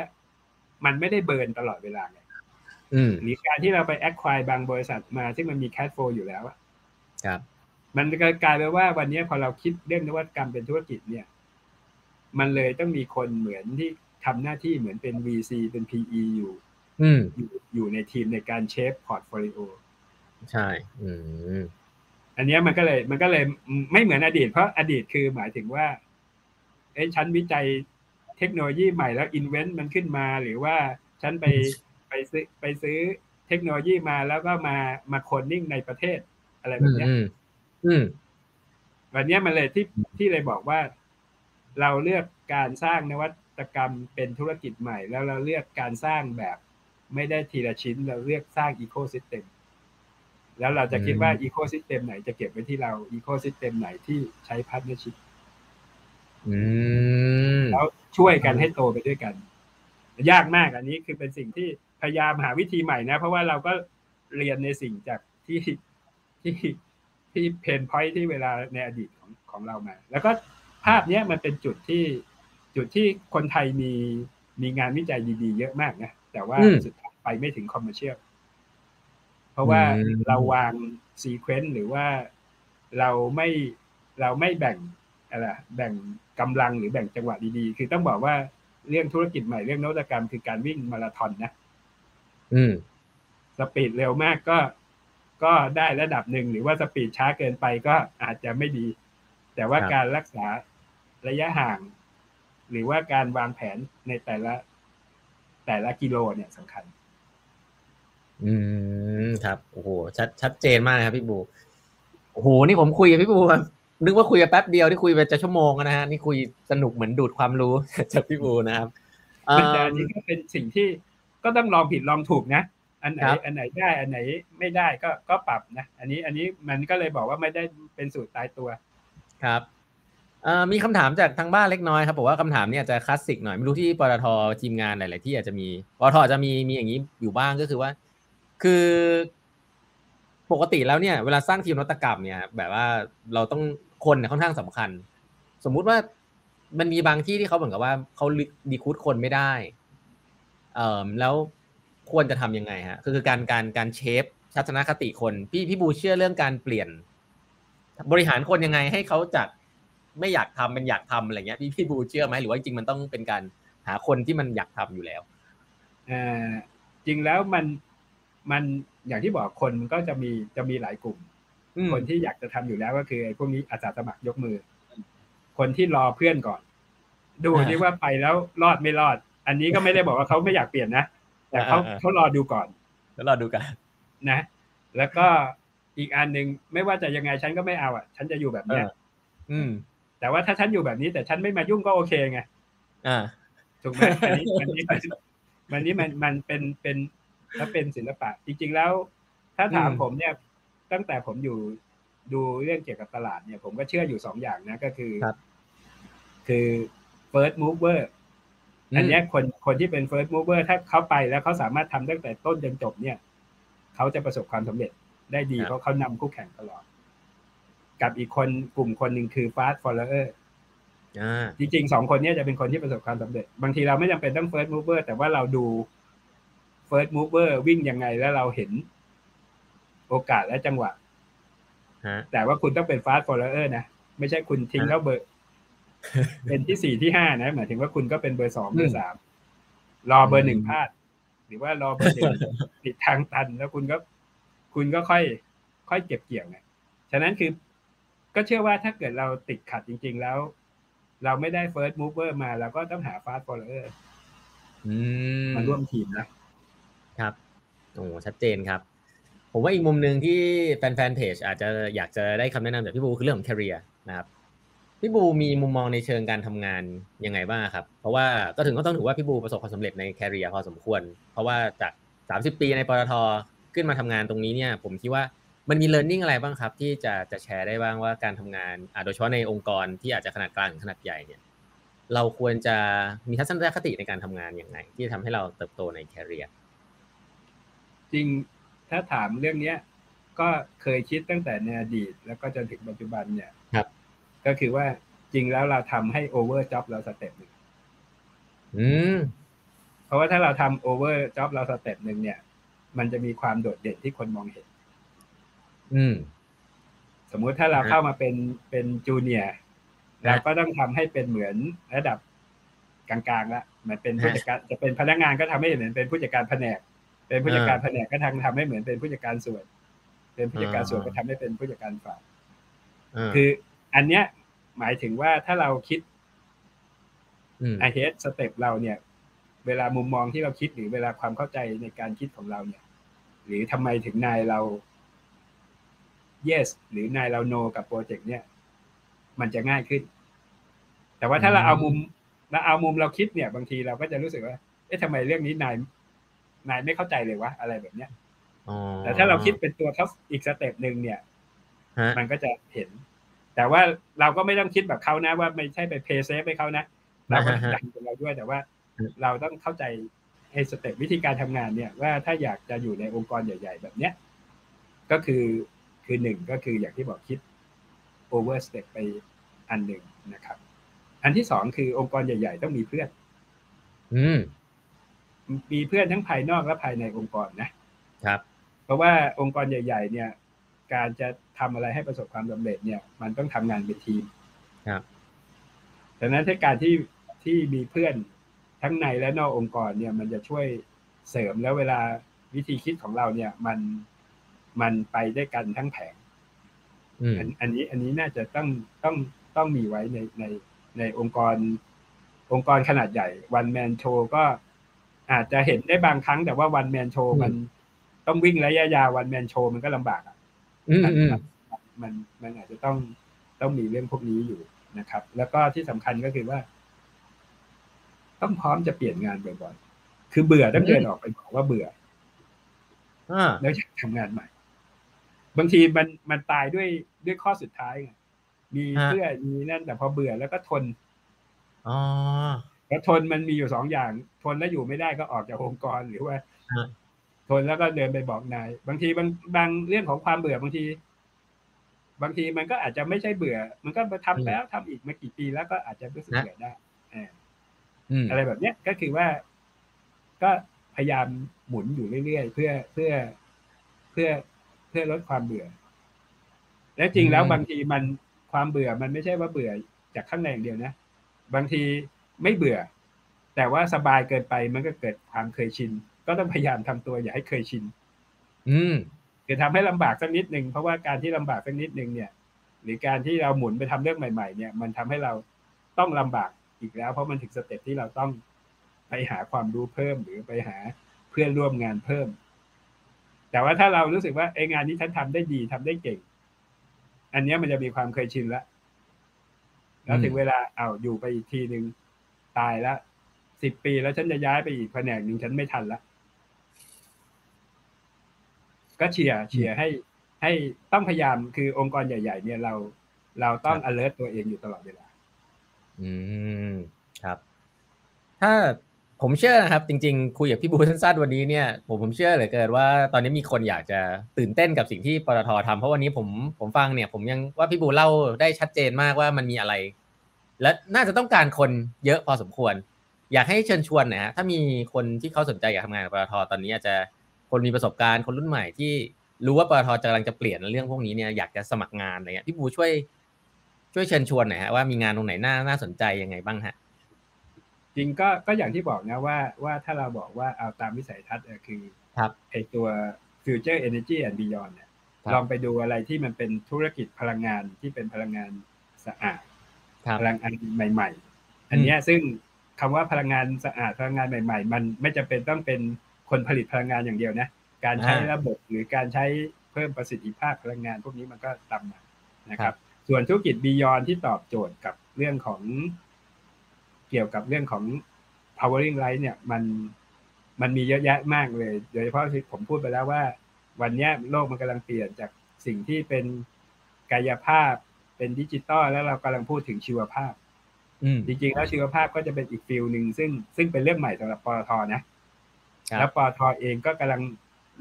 มันไม่ได้ burn ตลอดเวลาไงอืม หรือการที่เราไปแอดควายบางบริษัทมาซึ่งมันมี cash flow อยู่แล้วอะครับ มันก็กลายเป็นว่าวันนี้พอเราคิดเรื่องนวัตกรรมเป็นธุรกิจเนี่ย มันเลยต้องมีคนเหมือนที่ทำหน้าที่เหมือนเป็น VC เป็น PE อยู่อืมอยู่อยู่ในทีมในการ shape portfolio ใช่ อืมอันเนี้ยมันก็เลย มันก็เลยไม่เหมือนอดีต เพราะอดีตคือหมายถึงว่าเอ้ยฉันวิจัยเทคโนโลยีใหม่แล้ว invent มันขึ้นมาหรือว่าฉันไป ไปซื้อไปซื้อเทคโนโลยีมาแล้วก็มามาโคดนิ่งในประเทศอะไรแบอืมเนี้ยอืมอืมวันเนี้ยมันเลยที่ที่เลยบอกว่า เราเลือกการสร้างนวัตกรรมเป็นธุรกิจใหม่ แล้วเราเลือกการสร้างแบบไม่ได้ทีละชิ้น เราเลือกสร้าง ecosystem แล้วเราจะคิดว่า ecosystem ไหนจะเก็บไว้ที่เรา ecosystem ไหนที่ใช้ partnership อืมแล้วช่วยกันให้โตไปด้วยกัน ยากมากอันนี้คือเป็นสิ่งที่ พยายามหาวิธีใหม่นะ เพราะว่าเราก็เรียนในสิ่งจากที่ที่ที่ pain point ที่เวลาในอดีตของของเรามา แล้วก็ภาพเนี้ยมันเป็นจุดที่จุดที่คนไทยมีมีงานวิจัยดีๆ เยอะมากนะ แต่ว่าสุดท้ายไปไม่ถึง commercialเพราะว่าเราวาง sequence หรือว่าเราไม่เราไม่แบ่งอะไรแบ่งกำลังหรือแบ่งจังหวะดีๆ คือต้องบอกว่าเรื่องธุรกิจใหม่เรื่องนวัตกรรมคือการวิ่งมาราธอนนะ อืมสปีดเร็วมากก็ ก็ได้ระดับหนึ่งหรือว่าสปีดช้าเกินไปก็อาจจะไม่ดี แต่ว่าการรักษาระยะห่าง หรือว่าการวางแผนในแต่ละ แต่ละกิโลเนี่ยสำคัญ อืมครับโอ้โหชัดชัดเจนมากนะครับพี่บูโอ้โหนี่ผมคุยกับพี่บูนึกว่าคุยแป๊บเดียวที่คุยไปจะชั่วโมงนะฮะนี่คุยสนุกเหมือนดูดความรู้จากพี่บูนะครับแต่อันนี้ก็เป็นสิ่งที่ ก็ต้องลองผิดลองถูกนะ อันไหนอันไหนได้อันไหนไม่ได้ก็ก็ปรับนะ อันนี้อันนี้มันก็เลยบอกว่าไม่ได้เป็นสูตรตายตัวครับมีคำถามจากทางบ้านเล็กน้อยครับบอกว่าคำถามนี้อาจจะคลาสสิกหน่อยไม่รู้ที่ปตททีมงานหลาย ๆ ที่อาจจะมีปตทจะมีมีอย่างนี้อยู่บ้างก็คือว่า คือปกติแล้วเนี่ยเวลาสร้างทีมนวัตกรรมเนี่ยแบบว่าเราต้องคนเนี่ยค่อนข้างสำคัญ สมมุติว่ามันมีบางที่ที่เขาเหมือนกับว่าเขาดีคูดคนไม่ได้ เอ่อแล้วควรจะทํำยังไงฮะคือการการการเชฟทัศนคติคนพี่พี่บูเชื่อเรื่องการเปลี่ยน บริหารคนยังไงให้เขาจากไม่อยากทำเป็นอยากทำอะไรเงี้ยพี่พี่บูเชื่อไหมหรือว่าจริงมันต้องเป็นการหาคนที่มันอยากทำอยู่แล้วเออจริงแล้วมันมันอย่างที่บอกคนมันก็จะมีจะมีหลายกลุ่ม คนที่อยากจะทำอยู่แล้วก็คือไอ้พวกนี้อาสาสมัครยกมือ คนที่รอเพื่อนก่อน ดูนี่ว่าไปแล้วรอดไม่รอด อันนี้ก็ไม่ได้บอกว่าเขาไม่อยากเปลี่ยนนะ แต่เขาเขารอดูก่อนแล้วรอดูกันนะ แล้วก็อีกอันหนึ่งไม่ว่าจะยังไงฉันก็ไม่เอาอะ ฉันจะอยู่แบบเนี้ยอืม แต่ว่าถ้าฉันอยู่แบบนี้ แต่ฉันไม่มายุ่งก็โอเคไงอ่าถูกไหมอันนี้อันนี้มันนี้มันมันเป็นเป็นถ้าเป็นศิลปะ จริง ๆ แล้ว ถ้าถามผมเนี่ย ตั้งแต่ผมอยู่ดูเรื่องเกี่ยวกับตลาดเนี่ย ผมก็เชื่ออยู่สองอย่างนะ ก็คือ คือ first mover อันนี้คนคนที่เป็น first mover ถ้าเขาไปแล้วเขาสามารถทำตั้งแต่ต้นจนจบเนี่ยเขาจะประสบความสำเร็จได้ดีเพราะเขานำคู่แข่งตลอด กับอีกคนกลุ่มคนหนึ่งคือ fast follower จริงๆสองคนนี้จะเป็นคนที่ประสบความสำเร็จ บางทีเราไม่จำเป็นต้อง first mover แต่ว่าเราดู first mover วิ่งยังไงแล้วเราเห็นโอกาสและจังหวะแต่ว่าคุณต้องเป็น fast follower นะ ไม่ใช่คุณทิ้งแล้วเบอร์ เป็นที่สี่ที่ห้านะหมายถึงว่าคุณก็เป็นเบอร์สองเบอร์สามรอเบอร์หนึ่งพลาด หรือว่ารอเบอร์หนึ่งผิดทางตัน แล้วคุณก็คุณก็ค่อย ค่อยเก็บเกี่ยวไงฉะนั้นคือก็เชื่อว่าถ้าเกิดเราติดขัดจริง ๆ แล้ว เราไม่ได้ first mover มาเราก็ต้องหา fast follower มาร่วมทีมนะครับโอ้ชัดเจนครับ ผมว่าอีกมุมหนึ่งที่แฟนๆเพจอาจจะอยากจะได้คำแนะนำจากพี่บูคือเรื่องของ career นะครับ พี่บูมีมุมมองในเชิงการทำงานยังไงบ้างครับ เพราะว่าก็ถึงก็ต้องถือว่าพี่บูประสบความสำเร็จใน career พอสมควร เพราะว่าจากสามสิบปีในปตทขึ้นมาทำงานตรงนี้เนี่ย ผมคิดว่ามันมี learning อะไรบ้างครับ ที่จะจะแชร์ได้บ้างว่าการทำงานโดยเฉพาะในองค์กรที่อาจจะขนาดกลางถึงขนาดใหญ่เนี่ย เราควรจะมีทัศนคติในการทำงานอย่างไรที่ทำให้เราเติบโตใน career จริงถ้าถามเรื่องเนี้ยก็เคยคิดตั้งแต่ในอดีต แล้วก็จนถึงปัจจุบันเนี่ย ก็คือว่าจริงแล้วเราทำให้ over job เรา step หนึ่งอืมเพราะว่าถ้าเราทำ over job เรา step หนึ่งเนี่ย มันจะมีความโดดเด่นที่คนมองเห็น อืม สมมุติถ้าเราเข้ามาเป็นเป็น junior เราก็ต้องทำให้เป็นเหมือนระดับกลางๆละเหมือนเป็นผู้จัดการจะเป็นพนักงานก็ทำให้เหมือนเป็นผู้จัดการแผนก เป็นผู้จัดการแผนกก็ทำทำให้เหมือนเป็นผู้จัดการส่วน เป็นผู้จัดการส่วนก็ทำให้เป็นผู้จัดการฝ่ายคืออันเนี้ย หมายถึงว่าถ้าเราคิด ahead step เราเนี่ย เวลามุมมองที่เราคิดหรือเวลาความเข้าใจในการคิดของเราเนี่ย หรือทำไมถึงนายเรา yes หรือนายเรา no กับ project เนี่ย มันจะง่ายขึ้น แต่ว่าถ้าเราเอามุมเราเอามุมเราคิดเนี่ย บางทีเราก็จะรู้สึกว่า เอ๊ะทำไมเรื่องนี้นายนายไม่เข้าใจเลยวะอะไรแบบเนี้ยแต่ถ้าเราคิดเป็นตัวเขาอีก step หนึ่งเนี่ย มันก็จะเห็น แต่ว่าเราก็ไม่ต้องคิดแบบเขานะ ว่าไม่ใช่ไป play safe ให้เขานะเราก็ดันของเราด้วยแต่ว่าเราต้องเข้าใจไอ้ step วิธีการทำงานเนี่ย ว่าถ้าอยากจะอยู่ในองค์กรใหญ่ ๆ แบบเนี้ยก็คือคือหนึ่งก็คืออย่างที่บอกคิด over step ไปอันหนึ่งนะครับ อันที่สองคือองค์กรใหญ่ ๆ ต้องมีเพื่อน อืมมีเพื่อนทั้งภายนอกและภายในองค์กรนะครับ เพราะว่าองค์กรใหญ่ ๆ เนี่ย การจะทำอะไรให้ประสบความสำเร็จเนี่ย มันต้องทำงานเป็นทีมครับดังนั้นถ้าการที่ที่มีเพื่อนทั้งในและนอกองค์กรเนี่ย มันจะช่วยเสริมแล้วเวลาวิธีคิดของเราเนี่ย มันมันไปได้กันทั้งแผงอืมอันอันนี้อันนี้น่าจะต้องต้องต้องมีไว้ในในในองค์กร องค์กรขนาดใหญ่วันแมนโชก็อาจจะเห็นได้บางครั้งแต่ว่าวันแมนโชมันต้องวิ่งระยะยาววันแมนโชมันก็ลำบากอะอื มอืมมันมันอาจจะต้องต้องมีเรื่องพวกนี้อยู่นะครับ แล้วก็ที่สำคัญก็คือว่า ต้องพร้อมจะเปลี่ยนงานบ่อยๆ คือเบื่อต้องเดินออกไปบอกว่าเบื่ออ่าแล้วอยากทำงานใหม่ บางทีมันมันตายด้วยด้วยข้อสุดท้ายไงมีเพื่อมีนั่นแต่พอเบื่อแล้วก็ทนอ๋อแล้วทนมันมีอยู่สองอย่าง ทนแล้วอยู่ไม่ได้ก็ออกจากองค์กรหรือว่าฮะ ทนแล้วก็เดินไปบอกนาย บางทีบางบางเรื่องของความเบื่อบางที บางทีมันก็อาจจะไม่ใช่เบื่อ มันก็มาทำแล้วทำอีกมากี่ปีแล้วก็อาจจะรู้สึกเบื่อได้เอออืมอะไรแบบเนี้ยก็คือว่า ก็พยายามหมุนอยู่เรื่อยๆเพื่อเพื่อเพื่อเพื่อลดความเบื่อ และจริงแล้วบางทีมันความเบื่อมันไม่ใช่ว่าเบื่อจากข้างในอย่างเดียวนะบางทีไม่เบื่อ แต่ว่าสบายเกินไปมันก็เกิดความเคยชิน ก็ต้องพยายามทำตัวอย่าให้เคยชิน อืมคือทำให้ลำบากสักนิดหนึ่งเพราะว่าการที่ลำบากสักนิดหนึ่งเนี่ย หรือการที่เราหมุนไปทำเรื่องใหม่ ๆ เนี่ย มันทำให้เราต้องลำบากอีกแล้ว เพราะมันถึงสเต็ปที่เราต้องไปหาความรู้เพิ่มหรือไปหาเพื่อนร่วมงานเพิ่ม แต่ว่าถ้าเรารู้สึกว่าไอ้งานนี้ฉันทำได้ดีทำได้เก่ง อันเนี้ยมันจะมีความเคยชินแล้วแล้วถึงเวลาเอาอยู่ไปอีกทีหนึ่งตายแล้วสิบปีแล้วฉันจะย้ายไปอีกแผนกหนึ่งฉันไม่ทันละ ก็เชียร์เชียร์ให้ให้ต้องพยายามคือองค์กรใหญ่ ๆ เนี่ยเราเราต้อง alert ตัวเองอยู่ตลอดเวลา อืมครับ ถ้าผมเชื่อนะครับ จริง ๆ คุยกับพี่บูสั้นๆวันนี้เนี่ยผมผมเชื่อเหลือเกินว่า ตอนนี้มีคนอยากจะตื่นเต้นกับสิ่งที่ปตททำเพราะวันนี้ผมผมฟังเนี่ย ผมยังว่าพี่บูเล่าได้ชัดเจนมากว่ามันมีอะไร และน่าจะต้องการคนเยอะพอสมควร อยากให้เชิญชวนหนะฮะถ้ามีคนที่เขาสนใจอยากทำงานกับปตทตอนนี้อาจจะ คนมีประสบการณ์คนรุ่นใหม่ที่รู้ว่าปตทกำลังจะเปลี่ยนเรื่องพวกนี้เนี่ยอยากจะสมัครงานอะไรเงี้ยพี่บูช่วย ช่วยเชิญชวนหน่อยฮะว่ามีงานตรงไหนน่าน่าสนใจยังไงบ้างฮะจริงก็ก็อย่างที่บอกนะว่าว่าถ้าเราบอกว่าเอาตามวิสัยทัศน์เออคือครับไอตัว future energy and beyond เนี่ยครับลองไปดูอะไรที่มันเป็นธุรกิจพลังงานที่เป็นพลังงานสะอาดครับพลังงานใหม่ ๆ อันเนี้ยซึ่งคำว่าพลังงานสะอาดพลังงานใหม่ ๆ มันไม่จำเป็นต้องเป็น คนผลิตพลังงานอย่างเดียวนะการใช้อ่าระบบหรือการใช้เพิ่มประสิทธิภาพพลังงานพวกนี้มันก็ตามมานะครับ ส่วนธุรกิจ beyond ที่ตอบโจทย์กับเรื่องของเกี่ยวกับเรื่องของ powering life เนี่ยมันมันมีเยอะแยะมากเลย โดยเฉพาะที่ผมพูดไปแล้วว่า วันเนี้ยโลกมันกำลังเปลี่ยนจากสิ่งที่เป็นกายภาพเป็นดิจิตอลแล้วเรากำลังพูดถึงชีวภาพอืมจริงๆแล้วชีวภาพก็จะเป็นอีก field หนึ่งซึ่งซึ่งเป็นเรื่องใหม่สำหรับปตทนะครับ แล้วปตทเองก็กำลัง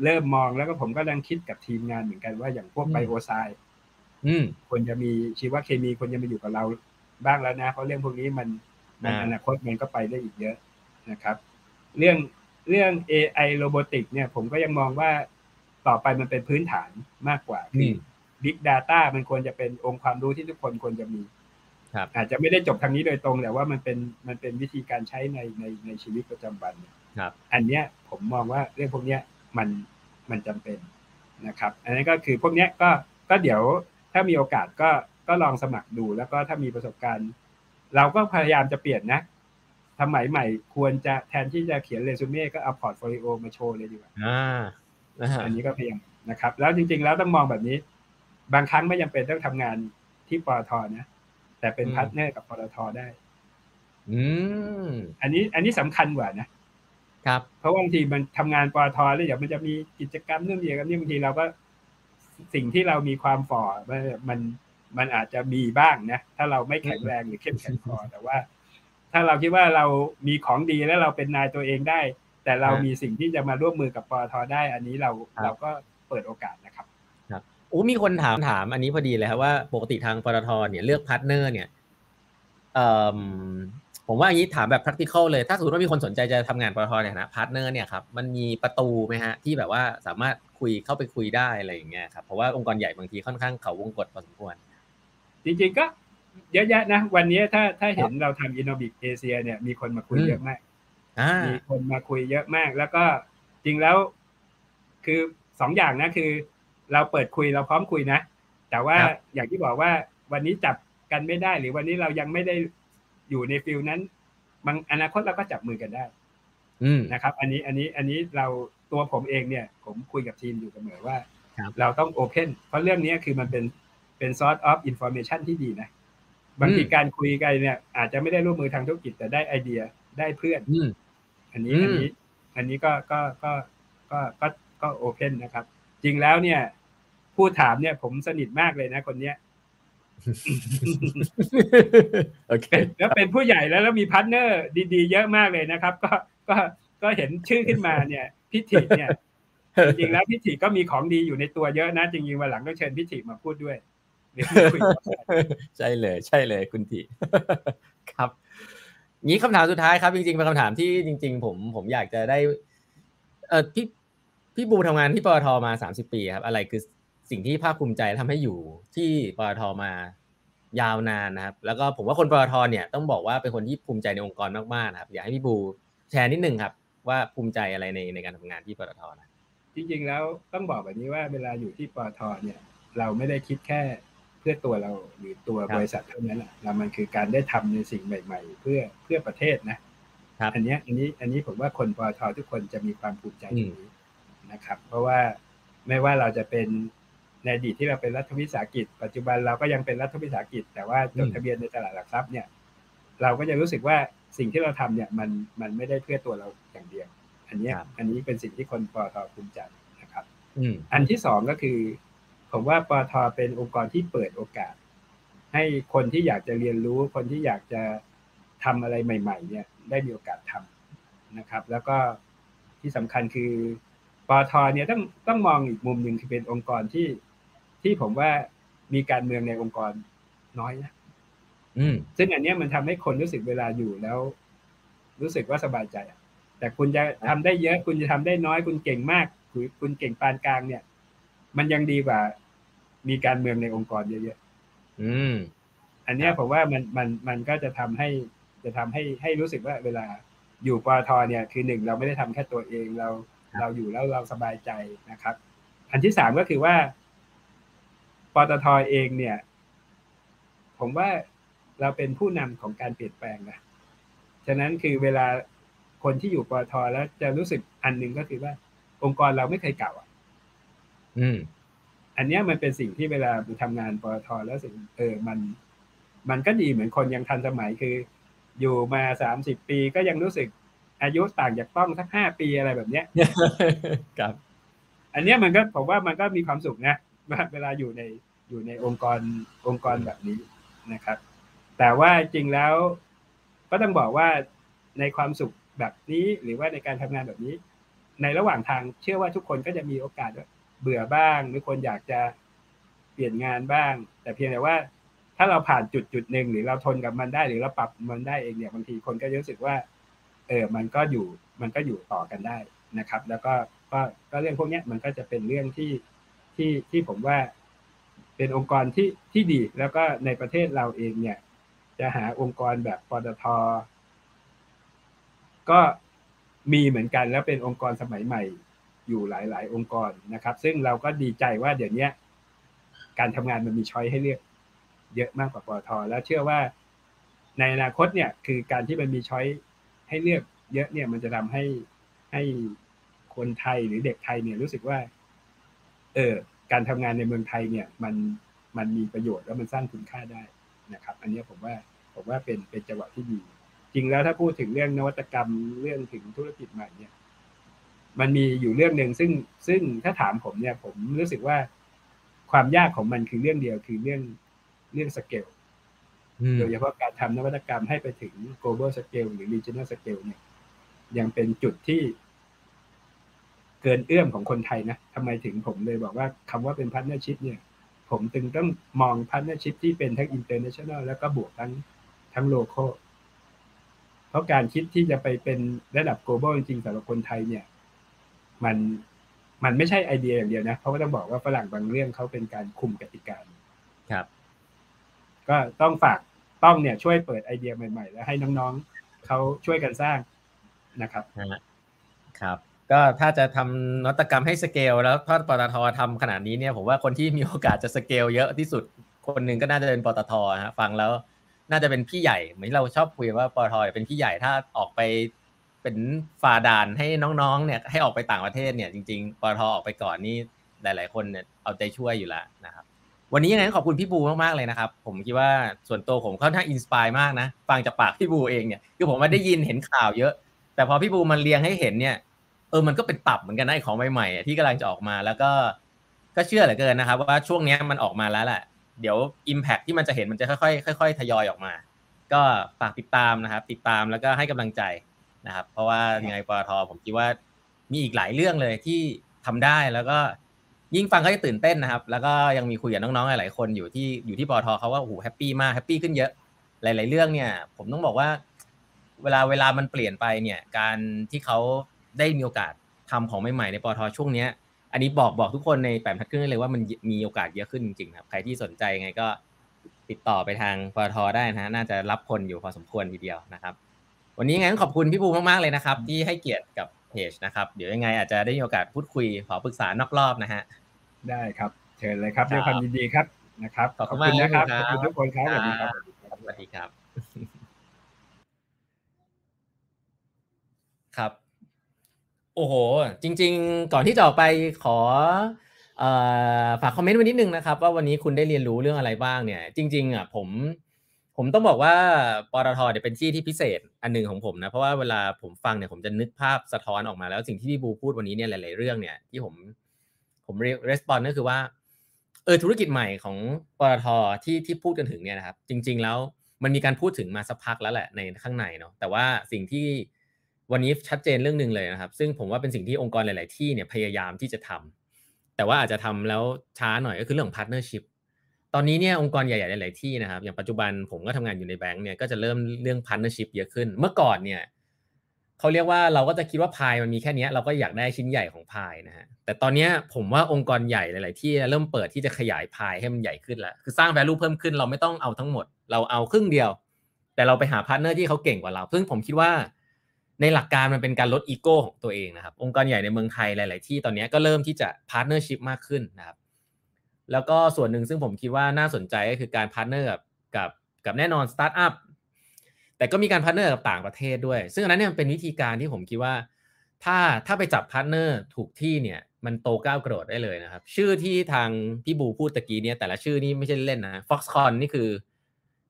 เริ่มมองแล้วก็ผมก็กำลังคิดกับทีมงานเหมือนกันว่าอย่างพวกอืมไบโอไซด์อืมควรจะมีชีวเคมีควรจะมาอยู่กับเราบ้างแล้วนะ เพราะเรื่องพวกนี้มันมันอ่าอนาคตมันก็ไปได้อีกเยอะนะครับ เรื่องเรื่อง AI โรบอติกเนี่ย ผมก็ยังมองว่าต่อไปมันเป็นพื้นฐานมากกว่าอืม Big Data มันควรจะเป็นองค์ความรู้ที่ทุกคนควรจะมีครับอาจจะไม่ได้จบทางนี้โดยตรงแต่ว่ามันเป็นมันเป็นวิธีการใช้ในในในชีวิตประจำวัน ครับ อันเนี้ยผมมองว่าเรื่องพวกเนี้ยมันมันจำเป็นนะครับ อันนี้ก็คือพวกเนี้ยก็ก็เดี๋ยวถ้ามีโอกาสก็ก็ลองสมัครดู แล้วก็ถ้ามีประสบการณ์ เราก็พยายามจะเปลี่ยนนะสมัยใหม่ควรจะแทนที่จะเขียนเรซูเม่ก็เอา portfolio มาโชว์เลยดีกว่าอ่านะฮะอันนี้ก็พยายามนะครับ แล้วจริง ๆ แล้วต้องมองแบบนี้ บางครั้งไม่จำเป็นต้องทำงานที่ปตทนะแต่เป็น partner กับปตทได้ อืมอันนี้ อันนี้สำคัญกว่านะ ครับเพราะว่าบางทีมันทำงานปตทแล้วเดี๋ยวมันจะมีกิจกรรมนู่นนี่กันนี่บางทีเราก็สิ่งที่เรามีความฝ่อมันมันมันอาจจะมีบ้างนะ ถ้าเราไม่แข็งแรงหรือเข้มแข็งพอแต่ว่า ถ้าเราคิดว่าเรามีของดีแล้วเราเป็นนายตัวเองได้ แต่เราอ่ามีมีสิ่งที่จะมาร่วมมือกับปตทได้ อันนี้เราครับเราก็เปิดโอกาสนะครับโอ้มีคนถามถามอันนี้พอดีเลยครับว่าปกติทางปตทเนี่ยเลือกพาร์ทเนอร์เนี่ยเอ่อ ผมว่าอย่างนี้ถามแบบ practical เลย ถ้าสมมติว่ามีคนสนใจจะทำงานปตทเนี่ยนะพาร์ทเนอร์เนี่ยครับ มันมีประตูไหมฮะ ที่แบบว่าสามารถคุยเข้าไปคุยได้อะไรอย่างเงี้ยครับ เพราะว่าองค์กรใหญ่บางทีค่อนข้างเขาวงกฏพอสมควร จริงๆก็เยอะแยะนะ วันนี้ถ้าถ้าเห็นเราทำ Innobic Asia เนี่ยมีคนมาคุยเยอะมากอ่ามีคนมาคุยเยอะมาก แล้วก็จริงแล้วคือสองอย่างนะคือ เราเปิดคุยเราพร้อมคุยนะ แต่ว่าอย่างที่บอกว่าวันนี้จับกันไม่ได้หรือวันนี้เรายังไม่ได้ อยู่ในฟิลนั้น บางอนาคตเราก็จับมือกันได้อืมนะครับ อันนี้อันนี้อันนี้เราตัวผมเองเนี่ย ผมคุยกับทีมอยู่เสมอว่าครับเราต้องโอเพนเพราะเรื่องนี้คือมันเป็นเป็น source of information ที่ดีนะบางทีการคุยกันเนี่ย อาจจะไม่ได้ร่วมมือทางธุรกิจแต่ได้ไอเดียได้เพื่อนอืมอันนี้อืมอันนี้ อันนี้ก็ก็ก็ก็ก็ก็ open นะครับ จริงแล้วเนี่ย ผู้ถามเนี่ยผมสนิทมากเลยนะคนเนี้ย โอเคเป็นแล้วเป็นผู้ใหญ่แล้วแล้วมีพาร์ทเนอร์ดีๆ เยอะมากเลยนะครับ ก็ก็ก็เห็นชื่อขึ้นมาเนี่ยพิถิเนี่ยจริงๆแล้วพิถิก็มีของดีอยู่ในตัวเยอะนะ จริงๆวันหลังต้องเชิญพิถิมาพูดด้วยเดี๋ยวคุยกันใช่เลย ใช่เลยคุณทีครับงี้คำถามสุดท้ายครับ จริงๆเป็นคำถามที่จริง ๆ ผมผมอยากจะได้ เออพี่พี่บูทำงานที่ปตทมาสามสิบปีครับ อะไรคือ สิ่งที่ภาคภูมิใจทำให้อยู่ที่ปตทมายาวนานนะครับ แล้วก็ผมว่าคนปตทเนี่ยต้องบอกว่าเป็นคนที่ภูมิใจในองค์กรมากๆนะครับ อยากให้พี่บูแชร์นิดนึงครับ ว่าภูมิใจอะไรในในการทำงานที่ปตทนะจริงๆแล้วต้องบอกแบบนี้ว่าเวลาอยู่ที่ปตทเนี่ย เราไม่ได้คิดแค่เพื่อตัวเราหรือตัวบริษัทเท่านั้นแหละเรามันคือการได้ทำในสิ่งใหม่ ๆ เพื่อเพื่อประเทศนะครับอันเนี้ยอันนี้อันนี้ผมว่าคนปตททุกคนจะมีความภูมิใจตรงนี้นะครับ เพราะว่าไม่ว่าเราจะเป็น ในอดีตที่เราเป็นรัฐวิสาหกิจ ปัจจุบันเราก็ยังเป็นรัฐวิสาหกิจ แต่ว่าจดทะเบียนในตลาดหลักทรัพย์เนี่ย เราก็จะรู้สึกว่าสิ่งที่เราทำเนี่ยมันมันไม่ได้เพื่อตัวเราอย่างเดียว อันเนี้ยครับอันนี้เป็นสิ่งที่คนปตทภูมิใจนะครับอืมอันที่สองก็คือ ผมว่าปตทเป็นองค์กรที่เปิดโอกาส ให้คนที่อยากจะเรียนรู้ คนที่อยากจะทำอะไรใหม่ ๆ เนี่ยได้มีโอกาสทำนะครับ แล้วก็ที่สำคัญคือปตทเนี่ยต้องต้องมองอีกมุมหนึ่งคือเป็นองค์กรที่ ที่ผมว่ามีการเมืองในองค์กรน้อยนะอืมซึ่งอันเนี้ยมันทำให้คนรู้สึกเวลาอยู่แล้ว รู้สึกว่าสบายใจอะแต่คุณจะทำได้เยอะ คุณจะทำได้น้อย คุณเก่งมากคุณคุณเก่งปานกลางเนี่ย มันยังดีกว่า มีการเมืองในองค์กรเยอะอืมๆอันเนี้ยครับผมว่ามันมันมันก็จะทำให้จะทำให้ให้รู้สึกว่าเวลาอยู่ปตทเนี่ย คือหนึ่งเราไม่ได้ทำแค่ตัวเองเราเราอยู่แล้วเราสบายใจนะครับ อันที่สามก็คือว่า ปตทเองเนี่ย ผมว่าเราเป็นผู้นำของการเปลี่ยนแปลงนะฉะนั้นคือเวลาคนที่อยู่ปตทแล้วจะรู้สึกอันหนึ่งก็คือว่า องค์กรเราไม่เคยเก่าอะ อืม อันเนี้ยมันเป็นสิ่งที่เวลาไปทำงานปตทแล้วสิ่งเออมัน มันก็ดีเหมือนคนยังทันสมัยคือ อยู่มาสามสิบปีก็ยังรู้สึกอายุต่างจากต้องสักห้าปีอะไรแบบเนี้ยครับ อันเนี้ยมันก็ผมว่ามันก็มีความสุขนะว่าเวลาอยู่ใน อยู่ในองค์กรองค์กรแบบนี้นะครับ แต่ว่าจริงแล้วก็ต้องบอกว่าในความสุขแบบนี้หรือว่าในการทำงานแบบนี้ ในระหว่างทางเชื่อว่าทุกคนก็จะมีโอกาสว่าเบื่อบ้างหรือคนอยากจะเปลี่ยนงานบ้าง แต่เพียงแต่ว่าถ้าเราผ่านจุดจุดหนึ่งหรือเราทนกับมันได้ หรือเราปรับมันได้เองเนี่ยบางทีคนก็รู้สึกว่า เออมันก็อยู่มันก็อยู่ต่อกันได้นะครับ แล้วก็ก็ก็เรื่องพวกนี้มันก็จะเป็นเรื่องที่ที่ที่ผมว่า เป็นองค์กรที่ที่ดี แล้วก็ในประเทศเราเองเนี่ย จะหาองค์กรแบบปตทก็มีเหมือนกันแล้วเป็นองค์กรสมัยใหม่อยู่หลาย ๆ องค์กรนะครับ ซึ่งเราก็ดีใจว่าเดี๋ยวนี้การทำงานมันมีช้อยให้เลือก เยอะมากกว่าปตทแล้วเชื่อว่าในอนาคตเนี่ยคือการที่มันมีช้อยให้เลือกเยอะเนี่ยมันจะทำให้ให้คนไทยหรือเด็กไทยเนี่ยรู้สึกว่า เออ การทำงานในเมืองไทยเนี่ยมันมันมีประโยชน์แล้วมันสร้างคุณค่าได้นะครับ อันนี้ผมว่าผมว่าเป็นเป็นจังหวะที่ดี จริงแล้วถ้าพูดถึงเรื่องนวัตกรรมเรื่องถึงธุรกิจใหม่เนี่ย มันมีอยู่เรื่องหนึ่งซึ่งซึ่งถ้าถามผมเนี่ย ผมรู้สึกว่าความยากของมันคือเรื่องเดียวคือเรื่องเรื่องสเกลอืมโดยเฉพาะการทำนวัตกรรมให้ไปถึง global scale หรือ regional scale เนี่ย ยังเป็นจุดที่ เกินเอื้อมของคนไทยนะทำไมถึงผมเลยบอกว่าคำว่าเป็น partnership เนี่ย ผมจึงต้องมอง partnership ที่เป็นทั้ง international แล้วก็บวกทั้งทั้ง local เพราะการคิดที่จะไปเป็นระดับ global จริงๆสำหรับคนไทยเนี่ย มันมันไม่ใช่ไอเดียอย่างเดียวนะเพราะว่าต้องบอกว่าฝรั่งบางเรื่องเขาเป็นการคุมกติกาครับ ก็ต้องฝากต้องเนี่ยช่วยเปิดไอเดียใหม่ ๆ แล้วให้น้องๆเขาช่วยกันสร้างนะครับครับ ก็ถ้าจะทำนวัตกรรมให้สเกล แล้วถ้าปตททำขนาดนี้เนี่ยผมว่าคนที่มีโอกาสจะสเกลเยอะที่สุดคนหนึ่งก็น่าจะเป็นปตทฮะฟังแล้ว น่าจะเป็นพี่ใหญ่เหมือนเราชอบคุยว่าปตทเป็นพี่ใหญ่ถ้าออกไปเป็นฝ่าด่านให้น้องๆเนี่ยให้ออกไปต่างประเทศเนี่ยจริงๆปตทออกไปก่อนนี่หลาย ๆ คนเนี่ยเอาใจช่วยอยู่แล้วนะครับวันนี้ยังไงขอบคุณพี่บูมากๆเลยนะครับ ผมคิดว่าส่วนตัวผมค่อนข้างอินสปายมากนะ ฟังจากปากพี่บูเองเนี่ยคือผมมาได้ยินเห็นข่าวเยอะ แต่พอพี่บูมันเรียงให้เห็นเนี่ย เออมันก็เป็นตับเหมือนกันนะไอของใหม่ๆที่กำลังจะออกมาแล้วก็ก็เชื่อเหลือเกินนะครับ ว่าช่วงนี้มันออกมาแล้วแหละเดี๋ยว Impact ที่มันจะเห็นมันจะค่อยๆค่อยๆทยอยออกมา ก็ฝากติดตามนะครับ ติดตามแล้วก็ให้กำลังใจนะครับ เพราะว่ายังไงปตทผมคิดว่ามีอีกหลายเรื่องเลยที่ทำได้แล้วก็ยิ่งฟังก็จะตื่นเต้นนะครับ แล้วก็ยังมีคุยกับน้องๆหลายๆคนอยู่ที่อยู่ที่ปตทเขาว่าโอ้โหแฮปปี้มากแฮปปี้ขึ้นเยอะ หลาย ๆ เรื่องเนี่ย ผมต้องบอกว่า เวลาเวลามันเปลี่ยนไปเนี่ย การที่เขา ได้มีโอกาสทำของใหม่ๆในปตทช่วงเนี้ย อันนี้บอกบอกทุกคนในแปดบรรทัดครึ่งเลยว่ามันมีโอกาสเยอะขึ้นจริงๆครับใครที่สนใจไงก็ติดต่อไปทางปตทได้นะฮะน่าจะรับคนอยู่พอสมควรทีเดียวนะครับ วันนี้งั้นขอบคุณพี่บูมากๆเลยนะครับ ที่ให้เกียรติกับเพจนะครับเดี๋ยวยังไงอาจจะได้มีโอกาสพูดคุยขอปรึกษานอกรอบนะฮะได้ครับ เชิญเลยครับด้วยความยินดีครับนะครับ ขอบคุณนะครับขอบคุณทุกคนครับสวัสดีครับสวัสดีครับครับ โอ้โห จริง ๆ ก่อนที่จะออกไปขอฝากคอมเมนต์ไว้นิดนึงนะครับ ว่าวันนี้คุณได้เรียนรู้เรื่องอะไรบ้างเนี่ย จริง ๆอะผมผมต้องบอกว่าปตทเนี่ยเป็นที่ที่พิเศษอันหนึ่งของผมนะ เพราะว่าเวลาผมฟังเนี่ยผมจะนึกภาพสะท้อนออกมาแล้วสิ่งที่พี่บูพูดวันนี้เนี่ยหลาย ๆ เรื่องเนี่ยที่ผมผมเรียสปอนก็คือว่าเออธุรกิจใหม่ของปตทที่ที่พูดกันถึงเนี่ยนะครับ จริง ๆ แล้วมันมีการพูดถึงมาสักพักแล้วแหละในข้างในเนาะแต่ว่าสิ่งที่ วันนี้ชัดเจนเรื่องหนึ่งเลยนะครับ ซึ่งผมว่าเป็นสิ่งที่องค์กรหลาย ๆ ที่เนี่ยพยายามที่จะทำแต่ว่าอาจจะทำแล้วช้าหน่อยก็คือเรื่อง partnership ตอนนี้เนี่ยองค์กรใหญ่ ๆ หลาย ๆ ที่นะครับ อย่างปัจจุบันผมก็ทำงานอยู่ในแบงก์เนี่ยก็จะเริ่มเรื่อง partnership เยอะขึ้น เมื่อก่อนเนี่ยเขาเรียกว่าเราก็จะคิดว่าพายมันมีแค่นี้เราก็อยากได้ชิ้นใหญ่ของพายนะฮะแต่ตอนนี้ผมว่าองค์กรใหญ่หลาย ๆ ที่เริ่มเปิดที่จะขยายพายให้มันใหญ่ขึ้นแล้วคือสร้าง value เพิ่มขึ้นเราไม่ต้องเอาทั้งหมด เราเอาครึ่งเดียว แต่เราไปหาพาร์ทเนอร์ที่เขาเก่งกว่าเรา ซึ่งผมคิดว่า ในหลักการมันเป็นการลดอีโก้ของตัวเองนะครับ องค์กรใหญ่ในเมืองไทยหลาย ๆ ที่ตอนนี้ก็เริ่มที่จะ partnership มากขึ้นนะครับ แล้วก็ส่วนหนึ่งซึ่งผมคิดว่าน่าสนใจก็คือการพาร์ทเนอร์กับกับกับแน่นอนสตาร์ทอัพแต่ก็มีการพาร์ทเนอร์กับต่างประเทศด้วย ซึ่งอันนั้นเนี่ยเป็นวิธีการที่ผมคิดว่า ถ้าถ้าไปจับพาร์ทเนอร์ถูกที่เนี่ยมันโตก้าวกระโดดได้เลยนะครับ ชื่อที่ทางพี่บูพูดตะกี้เนี่ยแต่ละชื่อนี่ไม่ใช่เล่นนะ Foxconn นี่คือ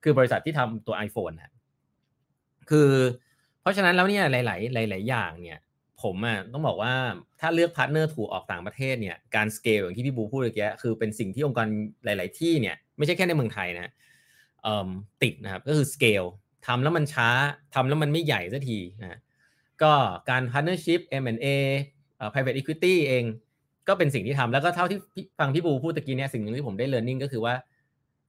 คือบริษัทที่ทำตัว iPhone นะคือ เพราะฉะนั้นแล้วเนี่ยหลาย ๆ หลาย ๆ อย่างเนี่ย ผมอะต้องบอกว่าถ้าเลือกพาร์ทเนอร์ถูกออกต่างประเทศเนี่ยการสเกลอย่างที่พี่บูพูดเมื่อกี้คือเป็นสิ่งที่องค์กรหลาย ๆ ที่เนี่ยไม่ใช่แค่ในเมืองไทยนะติดนะครับก็คือสเกลทำแล้วมันช้าทำแล้วมันไม่ใหญ่สักทีนะก็การ partnership M&A เอ่อ private equity เองก็เป็นสิ่งที่ทำแล้วก็เท่าที่ฟังพี่บูพูดตะกี้เนี่ยสิ่งหนึ่งที่ผมได้ learning ก็คือว่า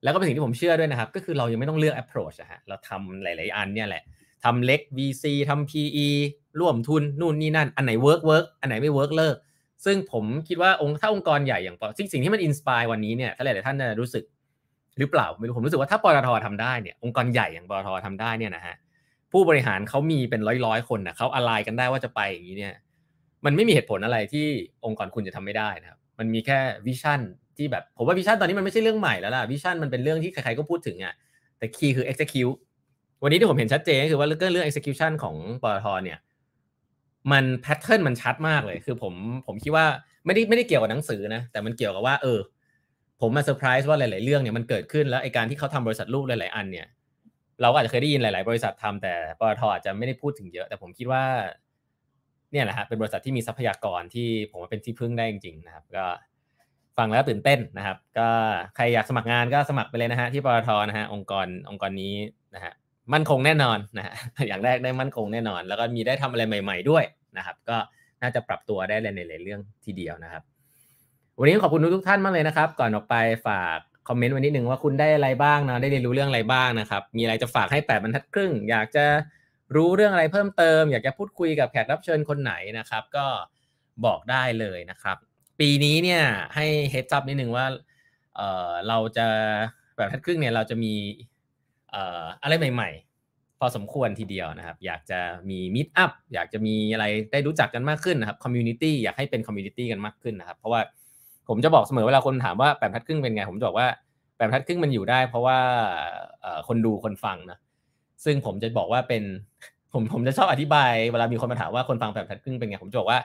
แล้วก็เป็นสิ่งที่ผมเชื่อด้วยนะครับ ก็คือเรายังไม่ต้องเลือก approach อะฮะเราทำหลาย ๆ อันเนี่ยแหละ ทำเล็ก VC ทำ PE ร่วมทุนนู่นนี่นั่น อันไหน work work อันไหนไม่ work เลิก ซึ่งผมคิดว่าองค์ถ้าองค์กรใหญ่อย่างปอสิ่งสิ่งที่มัน inspire วันนี้เนี่ยถ้าหลายๆท่านจะรู้สึกหรือเปล่าไม่รู้ผมรู้สึกว่าถ้าปตททำได้เนี่ยองค์กรใหญ่อย่างปตททำได้เนี่ยนะฮะผู้บริหารเขามีเป็นร้อยร้อยคนนะเขาอะไรกันได้ว่าจะไปอย่างนี้เนี่ย มันไม่มีเหตุผลอะไรที่องค์กรคุณจะทำไม่ได้นะครับมันมีแค่ vision ที่แบบผมว่า vision ตอนนี้มันไม่ใช่เรื่องใหม่แล้วล่ะ vision มันเป็นเรื่องที่ใครๆก็พูดถึงอะแต่ key คือ execute วันนี้ที่ผมเห็นชัดเจนก็คือว่าเรื่องเรื่อง execution ของปตทเนี่ยมัน pattern มันชัดมากเลย คือผมผมคิดว่าไม่ได้ไม่ได้เกี่ยวกับหนังสือนะ แต่มันเกี่ยวกับว่า เออ ผมมาเซอร์ไพรส์ว่าหลาย ๆ เรื่องเนี่ยมันเกิดขึ้นแล้วไอ้การที่เขาทำบริษัทลูกหลาย ๆ อันเนี่ย เราอาจจะเคยได้ยินหลาย ๆ บริษัททำแต่ปตทอาจจะไม่ได้พูดถึงเยอะ แต่ผมคิดว่า เนี่ยแหละฮะเป็นบริษัทที่มีทรัพยากรที่ผมว่าเป็นที่พึ่งได้จริง ๆ นะครับ ก็ฟังแล้วตื่นเต้นนะครับ ก็ใครอยากสมัครงานก็สมัครไปเลยนะฮะที่ปตทนะฮะองค์กรองค์กรนี้นะฮะ มั่นคงแน่นอนนะฮะอย่างแรกได้มั่นคงแน่นอน แล้วก็มีได้ทำอะไรใหม่ ๆด้วยนะครับ ก็น่าจะปรับตัวได้ในหลายๆเรื่องทีเดียวนะครับ วันนี้ขอบคุณทุกท่านมากเลยนะครับ ก่อนออกไปฝากคอมเมนต์ไว้นิดนึงว่าคุณได้อะไรบ้างนะได้เรียนรู้เรื่องอะไรบ้างนะครับ มีอะไรจะฝากให้แปดบรรทัดครึ่ง อยากจะรู้เรื่องอะไรเพิ่มเติม อยากจะพูดคุยกับแขกรับเชิญคนไหนนะครับ ก็บอกได้เลยนะครับ ปีนี้เนี่ยให้ heads up นิดนึงว่าเออเราจะแบบบรรทัดครึ่งเนี่ยเราจะมี อะไรใหม่ๆ พอสมควรทีเดียวนะครับ อยากจะมี meetup อยากจะมีอะไรได้รู้จักกันมากขึ้นนะครับ community อยากให้เป็น community กันมากขึ้นนะครับ เพราะว่าผมจะบอกเสมอเวลาคนถามว่าแปดบรรทัดครึ่งเป็นไง ผมจะบอกว่าแปดบรรทัดครึ่งมันอยู่ได้ เพราะว่าคนดูคนฟังนะซึ่งผมจะบอกว่าเป็นผมผมจะชอบอธิบายเวลามีคนมาถามว่าคนฟังแปดพัดครึ่งเป็นไงผมจะบอกว่า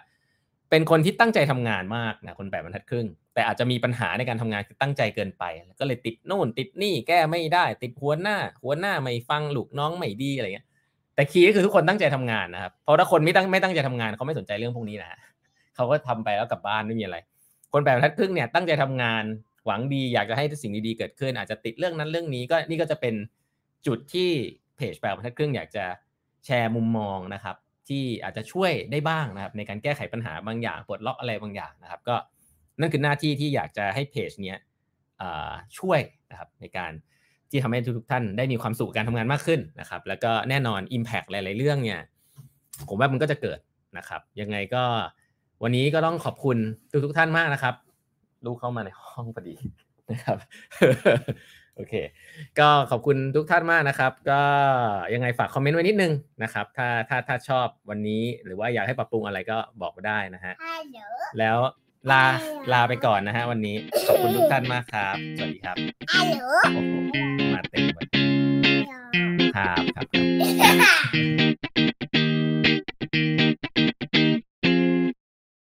เป็นคนที่ตั้งใจทำงานมากนะคนแปดบรรทัดครึ่ง แต่อาจจะมีปัญหาในการทำงานคือตั้งใจเกินไป ก็เลยติดนู่นติดนี่แก้ไม่ได้ ติดหัวหน้า หัวหน้าไม่ฟังลูกน้องไม่ดีอะไรเงี้ย แต่คีย์ก็คือทุกคนตั้งใจทำงานนะครับเพราะถ้าคนไม่ตั้งไม่ตั้งใจทำงานเขาไม่สนใจเรื่องพวกนี้นะเขาก็ทำไปแล้วกลับบ้านไม่มีอะไร คนแปดบรรทัดครึ่งเนี่ยตั้งใจทำงานหวังดีอยากจะให้สิ่งดีๆเกิดขึ้น อาจจะติดเรื่องนั้นเรื่องนี้ก็นี่ก็จะเป็นจุดที่เพจแปดบรรทัดครึ่งอยากจะแชร์มุมมองนะครับ ที่อาจจะช่วยได้บ้างนะครับ ในการแก้ไขปัญหาบางอย่างปลดล็อกอะไรบางอย่างนะครับ ก็นั่นคือหน้าที่ที่อยากจะให้เพจเนี้ยช่วยนะครับในการที่ทำให้ทุกท่านได้มีความสุขการทำงานมากขึ้นนะครับ แล้วก็แน่นอน Impact หลาย ๆ เรื่องเนี่ยผมว่ามันก็จะเกิดนะครับ ยังไงก็วันนี้ก็ต้องขอบคุณทุกทุกท่านมากนะครับ ลูกเข้ามาในห้องพอดีนะครับ โอเค ก็ขอบคุณทุกท่านมากนะครับ ก็ยังไงฝากคอมเมนต์ไว้นิดนึงนะครับ ถ้าถ้าถ้าชอบวันนี้หรือว่าอยากให้ปรับปรุงอะไรก็บอกมาได้นะฮะแล้วลาลาไปก่อนนะฮะวันนี้ ขอบคุณทุกท่านมากครับ สวัสดีครับฮัลโหลโอ้โหมาเต็มเลยครับครับครับ